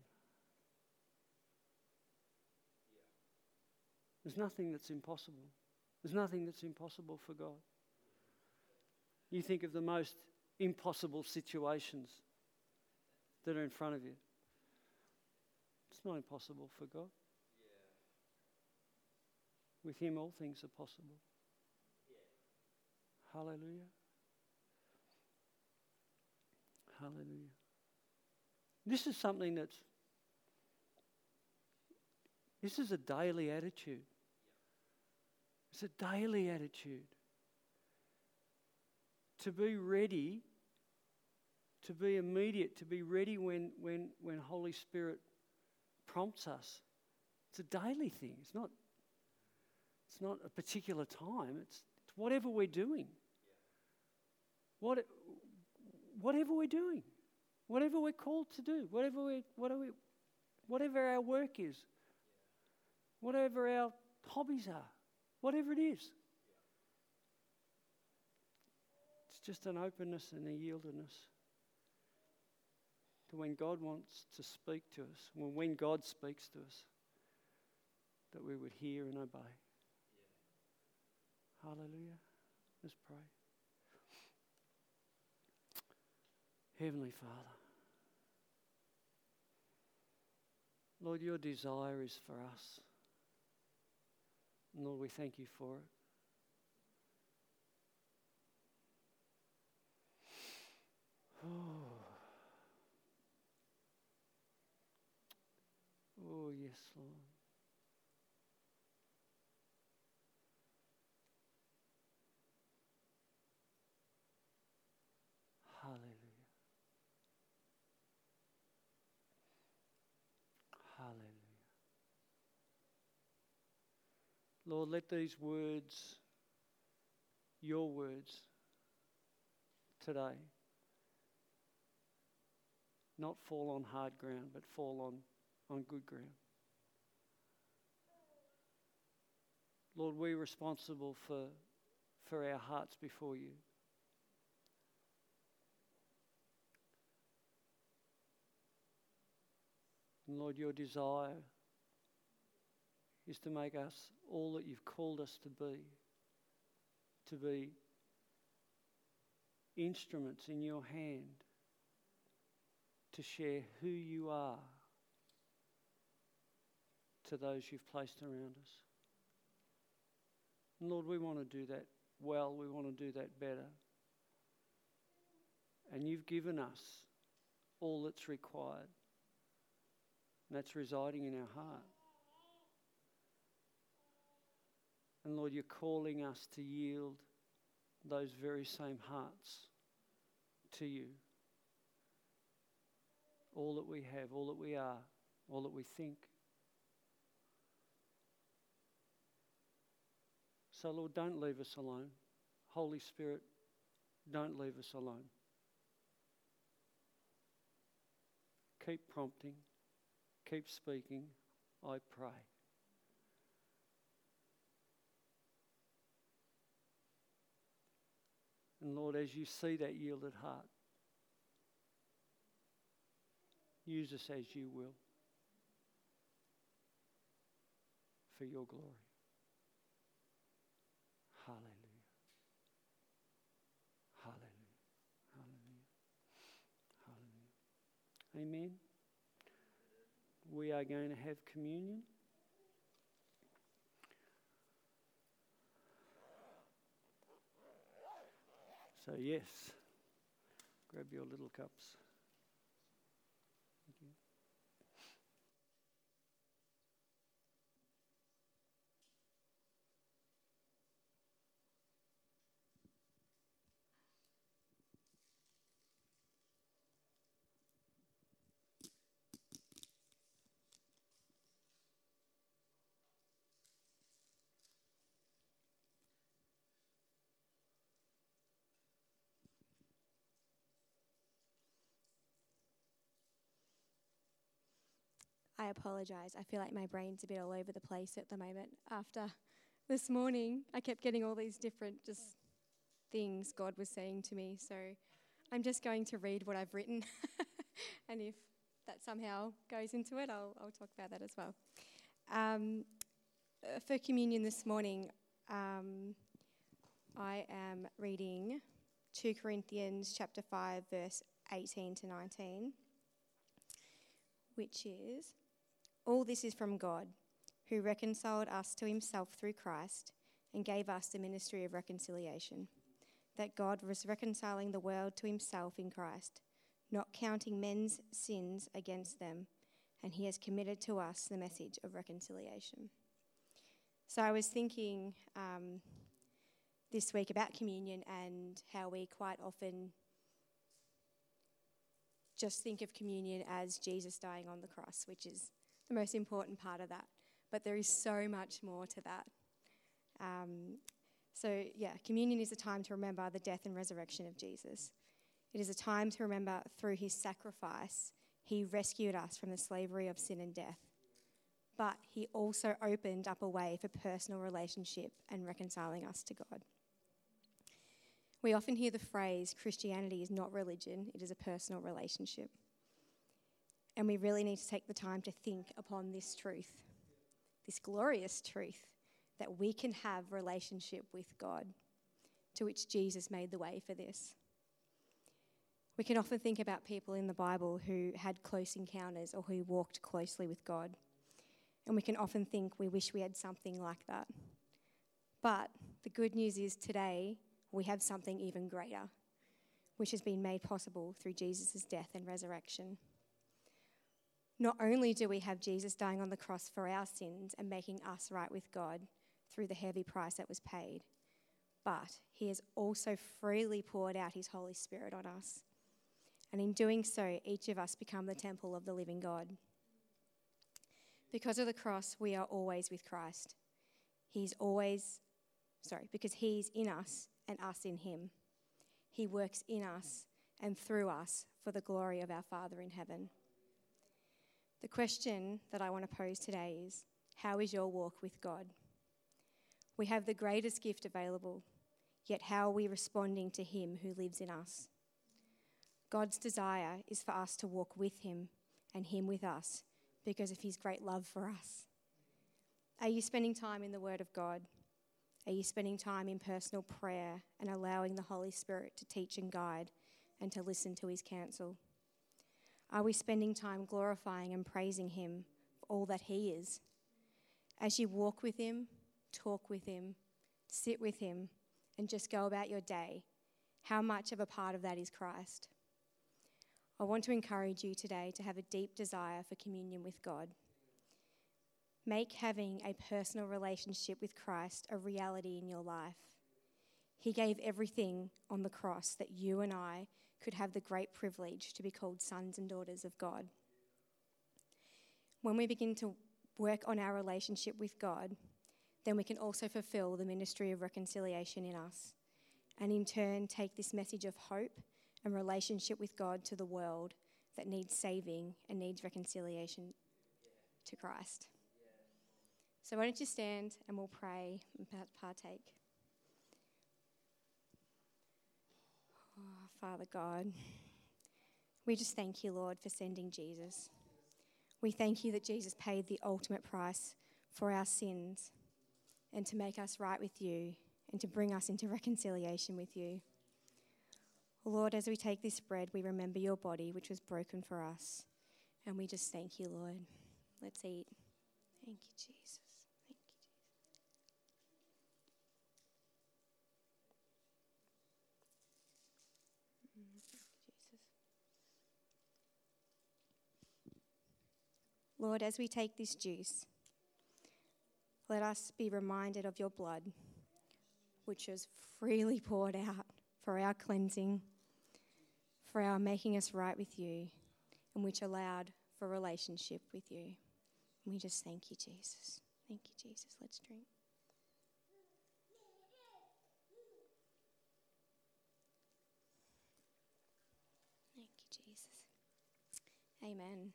There's nothing that's impossible. There's nothing that's impossible for God. You think of the most impossible situations that are in front of you. It's not impossible for God. With Him, all things are possible. Hallelujah. Hallelujah. This is something that's, this is a daily attitude. It's a daily attitude. To be ready, to be immediate, to be ready when, when, when Holy Spirit prompts us. It's a daily thing. It's not, it's not a particular time. It's, it's whatever we're doing. What, whatever we're doing, whatever we're called to do, whatever, we, whatever, we, whatever our work is, whatever our hobbies are, whatever it is. It's just an openness and a yieldedness to when God wants to speak to us, when, when God speaks to us, that we would hear and obey. Hallelujah. Let's pray. Heavenly Father, Lord, your desire is for us. And Lord, we thank you for it. Oh. Oh, yes, Lord. Hallelujah. Hallelujah. Lord, let these words, your words today, not fall on hard ground, but fall on, on good ground. Lord, we're responsible for, for our hearts before you. And Lord, your desire is to make us all that you've called us to be, to be instruments in your hand to share who you are to those you've placed around us. And Lord, we want to do that well, we want to do that better. And you've given us all that's required. And that's residing in our heart. And Lord, you're calling us to yield those very same hearts to you. All that we have, all that we are, all that we think. So, Lord, don't leave us alone. Holy Spirit, don't leave us alone. Keep prompting. Keep speaking, I pray. And Lord, as you see that yielded heart, use us as you will for your glory. Hallelujah. Hallelujah. Hallelujah. Hallelujah. Amen. we are going to have communion. So, yes, grab your little cups. Thank you. I apologize. I feel like my brain's a bit all over the place at the moment. After this morning, I kept getting all these different just things God was saying to me. So I'm just going to read what I've written. and if that somehow goes into it, I'll, I'll talk about that as well. Um, uh, for communion this morning, um, I am reading 2 Corinthians chapter 5, verse 18 to 19, which is all this is from God, who reconciled us to himself through Christ and gave us the ministry of reconciliation. That God was reconciling the world to himself in Christ, not counting men's sins against them, and he has committed to us the message of reconciliation. So I was thinking um, this week about communion and how we quite often just think of communion as Jesus dying on the cross, which is the most important part of that. But there is so much more to that. Um, so, yeah, communion is a time to remember the death and resurrection of Jesus. It is a time to remember through his sacrifice, he rescued us from the slavery of sin and death. But he also opened up a way for personal relationship and reconciling us to God. We often hear the phrase Christianity is not religion, it is a personal relationship. And we really need to take the time to think upon this truth, this glorious truth that we can have relationship with God, to which Jesus made the way for this. We can often think about people in the Bible who had close encounters or who walked closely with God. And we can often think we wish we had something like that. But the good news is today we have something even greater, which has been made possible through Jesus' death and resurrection. Not only do we have Jesus dying on the cross for our sins and making us right with God through the heavy price that was paid, but he has also freely poured out his Holy Spirit on us. And in doing so, each of us become the temple of the living God. Because of the cross, we are always with Christ. He's always, sorry, because he's in us and us in him. He works in us and through us for the glory of our Father in heaven. The question that I want to pose today is How is your walk with God? We have the greatest gift available, yet how are we responding to Him who lives in us? God's desire is for us to walk with Him and Him with us because of His great love for us. Are you spending time in the Word of God? Are you spending time in personal prayer and allowing the Holy Spirit to teach and guide and to listen to His counsel? Are we spending time glorifying and praising Him for all that He is? As you walk with Him, talk with Him, sit with Him, and just go about your day, how much of a part of that is Christ? I want to encourage you today to have a deep desire for communion with God. Make having a personal relationship with Christ a reality in your life. He gave everything on the cross that you and I could have the great privilege to be called sons and daughters of God. When we begin to work on our relationship with God, then we can also fulfill the ministry of reconciliation in us, and in turn take this message of hope and relationship with God to the world that needs saving and needs reconciliation to Christ. So, why don't you stand and we'll pray and partake. Father God. We just thank you, Lord, for sending Jesus. We thank you that Jesus paid the ultimate price for our sins and to make us right with you and to bring us into reconciliation with you. Lord, as we take this bread, we remember your body, which was broken for us. And we just thank you, Lord. Let's eat. Thank you, Jesus. Thank you. Mm, thank you, Jesus. Lord, as we take this juice, let us be reminded of your blood, which was freely poured out for our cleansing, for our making us right with you, and which allowed for relationship with you. And we just thank you, Jesus. Thank you, Jesus. Let's drink. Thank you, Jesus. Amen.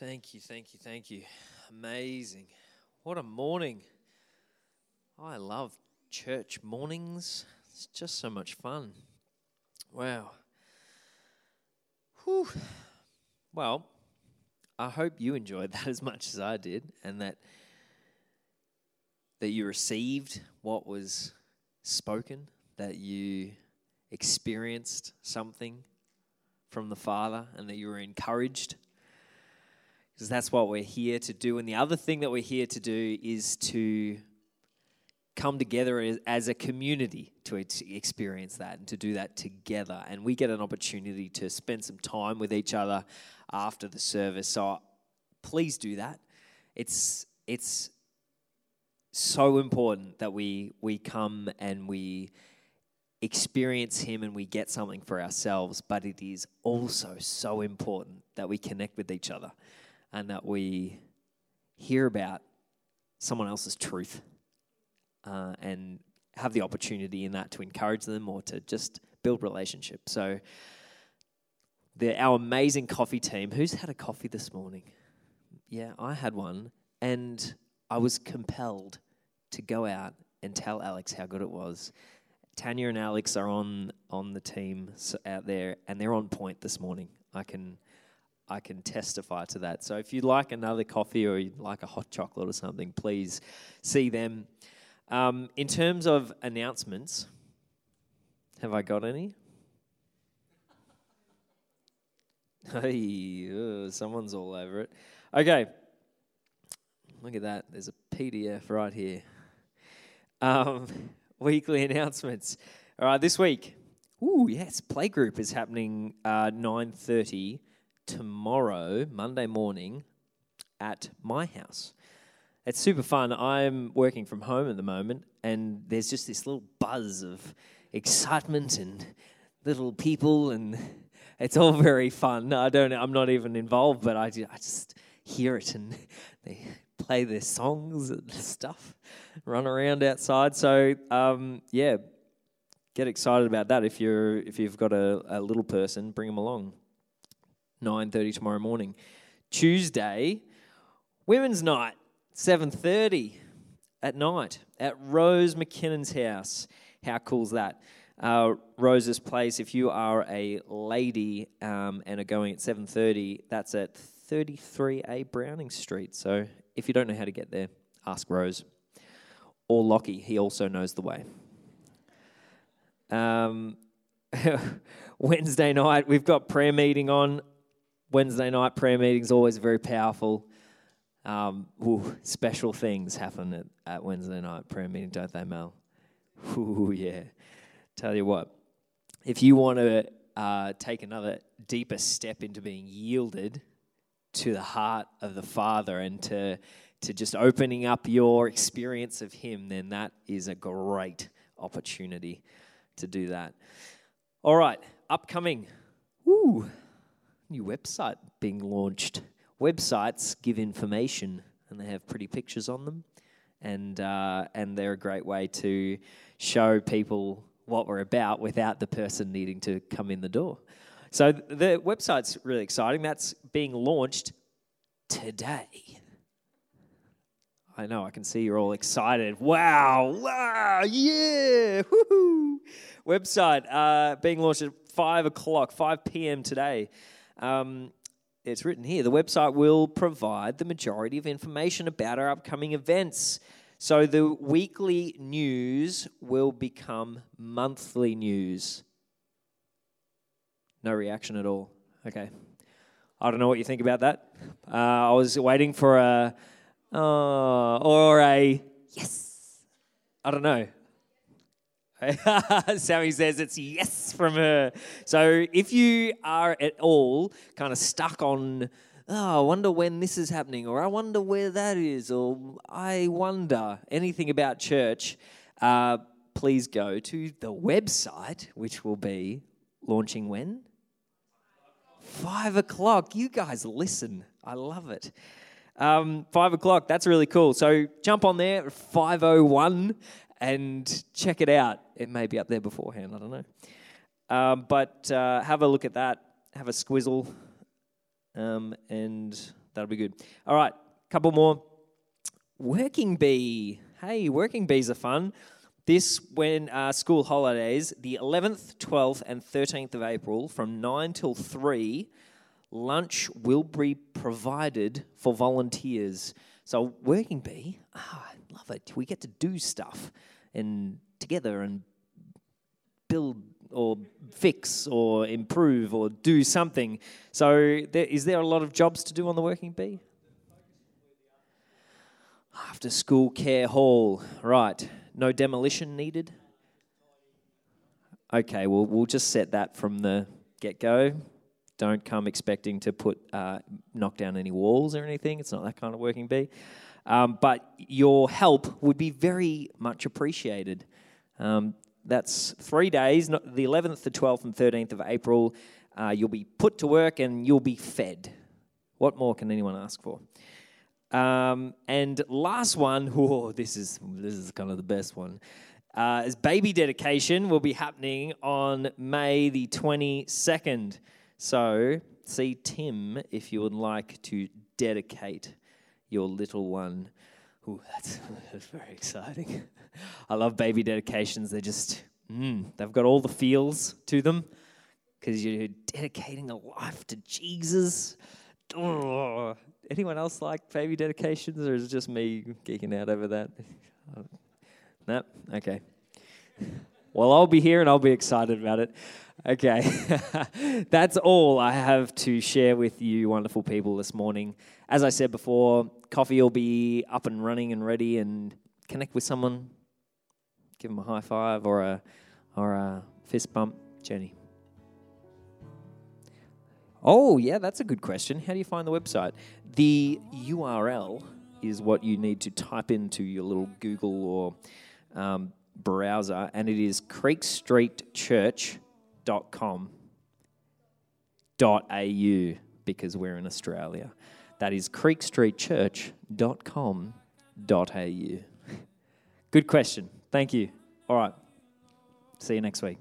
Thank you, thank you, thank you. Amazing. What a morning. I love church mornings. It's just so much fun. Wow. Whew. Well, I hope you enjoyed that as much as I did and that that you received what was spoken, that you experienced something from the Father and that you were encouraged because that's what we're here to do. And the other thing that we're here to do is to come together as, a community to experience that and to do that together. And we get an opportunity to spend some time with each other after the service. So please do that. It's it's so important that we we come and we experience him and we get something for ourselves, but it is also so important that we connect with each other and that we hear about someone else's truth uh, and have the opportunity in that to encourage them or to just build relationship. So, the, our amazing coffee team. Who's had a coffee this morning? Yeah, I had one, and I was compelled to go out and tell Alex how good it was. Tanya and Alex are on on the team out there, and they're on point this morning. I can I can testify to that. So if you'd like another coffee or you'd like a hot chocolate or something, please see them. Um, in terms of announcements, have I got any? Hey, uh, someone's all over it. Okay, look at that. There's a PDF right here. Um, weekly announcements. All right, this week. Ooh, yes, playgroup is happening uh, 9.30 tomorrow, Monday morning, at my house. It's super fun. I'm working from home at the moment, and there's just this little buzz of excitement and little people, and it's all very fun. I don't. I'm not even involved, but I I just hear it, and they play their songs and stuff, run around outside. So um, yeah, get excited about that. If you're if you've got a, a little person, bring them along. 9.30 tomorrow morning. Tuesday, Women's Night, 7.30 at night at Rose McKinnon's house. How cool's that? Uh, Rose's place, if you are a lady um, and are going at 7.30, that's at 33A Browning Street. So if you don't know how to get there, ask Rose. Or Lockie, he also knows the way. Um, Wednesday night, we've got prayer meeting on. Wednesday night prayer meetings always very powerful. Um, ooh, special things happen at, at Wednesday night prayer meeting, don't they, Mel? Ooh, yeah. Tell you what, if you want to uh, take another deeper step into being yielded to the heart of the Father and to to just opening up your experience of Him, then that is a great opportunity to do that. All right, upcoming. New website being launched. Websites give information, and they have pretty pictures on them, and uh, and they're a great way to show people what we're about without the person needing to come in the door. So the website's really exciting. That's being launched today. I know, I can see you're all excited. Wow, wow, yeah, woohoo. Website uh, being launched at 5 o'clock, 5 p.m. today. Um, it's written here the website will provide the majority of information about our upcoming events. So the weekly news will become monthly news No reaction at all. Okay. I don't know what you think about that. Uh, I was waiting for a uh, or a yes. I don't know. Sammy says it's yes from her. So if you are at all kind of stuck on, oh, I wonder when this is happening, or I wonder where that is, or I wonder anything about church, uh, please go to the website, which will be launching when? Five o'clock. You guys listen. I love it. Um, five o'clock. That's really cool. So jump on there, 501, and check it out. It may be up there beforehand. I don't know. Um, but uh, have a look at that. Have a squizzle, um, and that'll be good. All right, couple more. Working bee. Hey, working bees are fun. This when uh, school holidays, the 11th, 12th, and 13th of April, from 9 till 3, lunch will be provided for volunteers. So, Working Bee, ah, I love it. We get to do stuff and together and build or fix or improve or do something. So, there, is there a lot of jobs to do on the Working Bee? After school care hall, right. No demolition needed? Okay, well, we'll just set that from the get go. Don't come expecting to put uh, knock down any walls or anything. It's not that kind of working bee. Um, but your help would be very much appreciated. Um, that's three days, the 11th, the 12th, and 13th of April. Uh, you'll be put to work and you'll be fed. What more can anyone ask for? Um, and last one, oh, this is this is kind of the best one. Uh, is baby dedication will be happening on May the 22nd. So see Tim if you would like to dedicate your little one. Ooh, that's, that's very exciting. I love baby dedications. They're just, mm, they've got all the feels to them because you're dedicating a life to Jesus. Oh, anyone else like baby dedications, or is it just me geeking out over that? no? Okay. Well, I'll be here and I'll be excited about it. Okay. That's all I have to share with you, wonderful people, this morning. As I said before, coffee will be up and running and ready, and connect with someone, give them a high five or a, or a fist bump. Jenny. Oh, yeah, that's a good question. How do you find the website? The URL is what you need to type into your little Google or um, browser, and it is creekstreetchurch.com au because we're in Australia. That is creekstreetchurch.com.au. Good question. Thank you. All right. See you next week.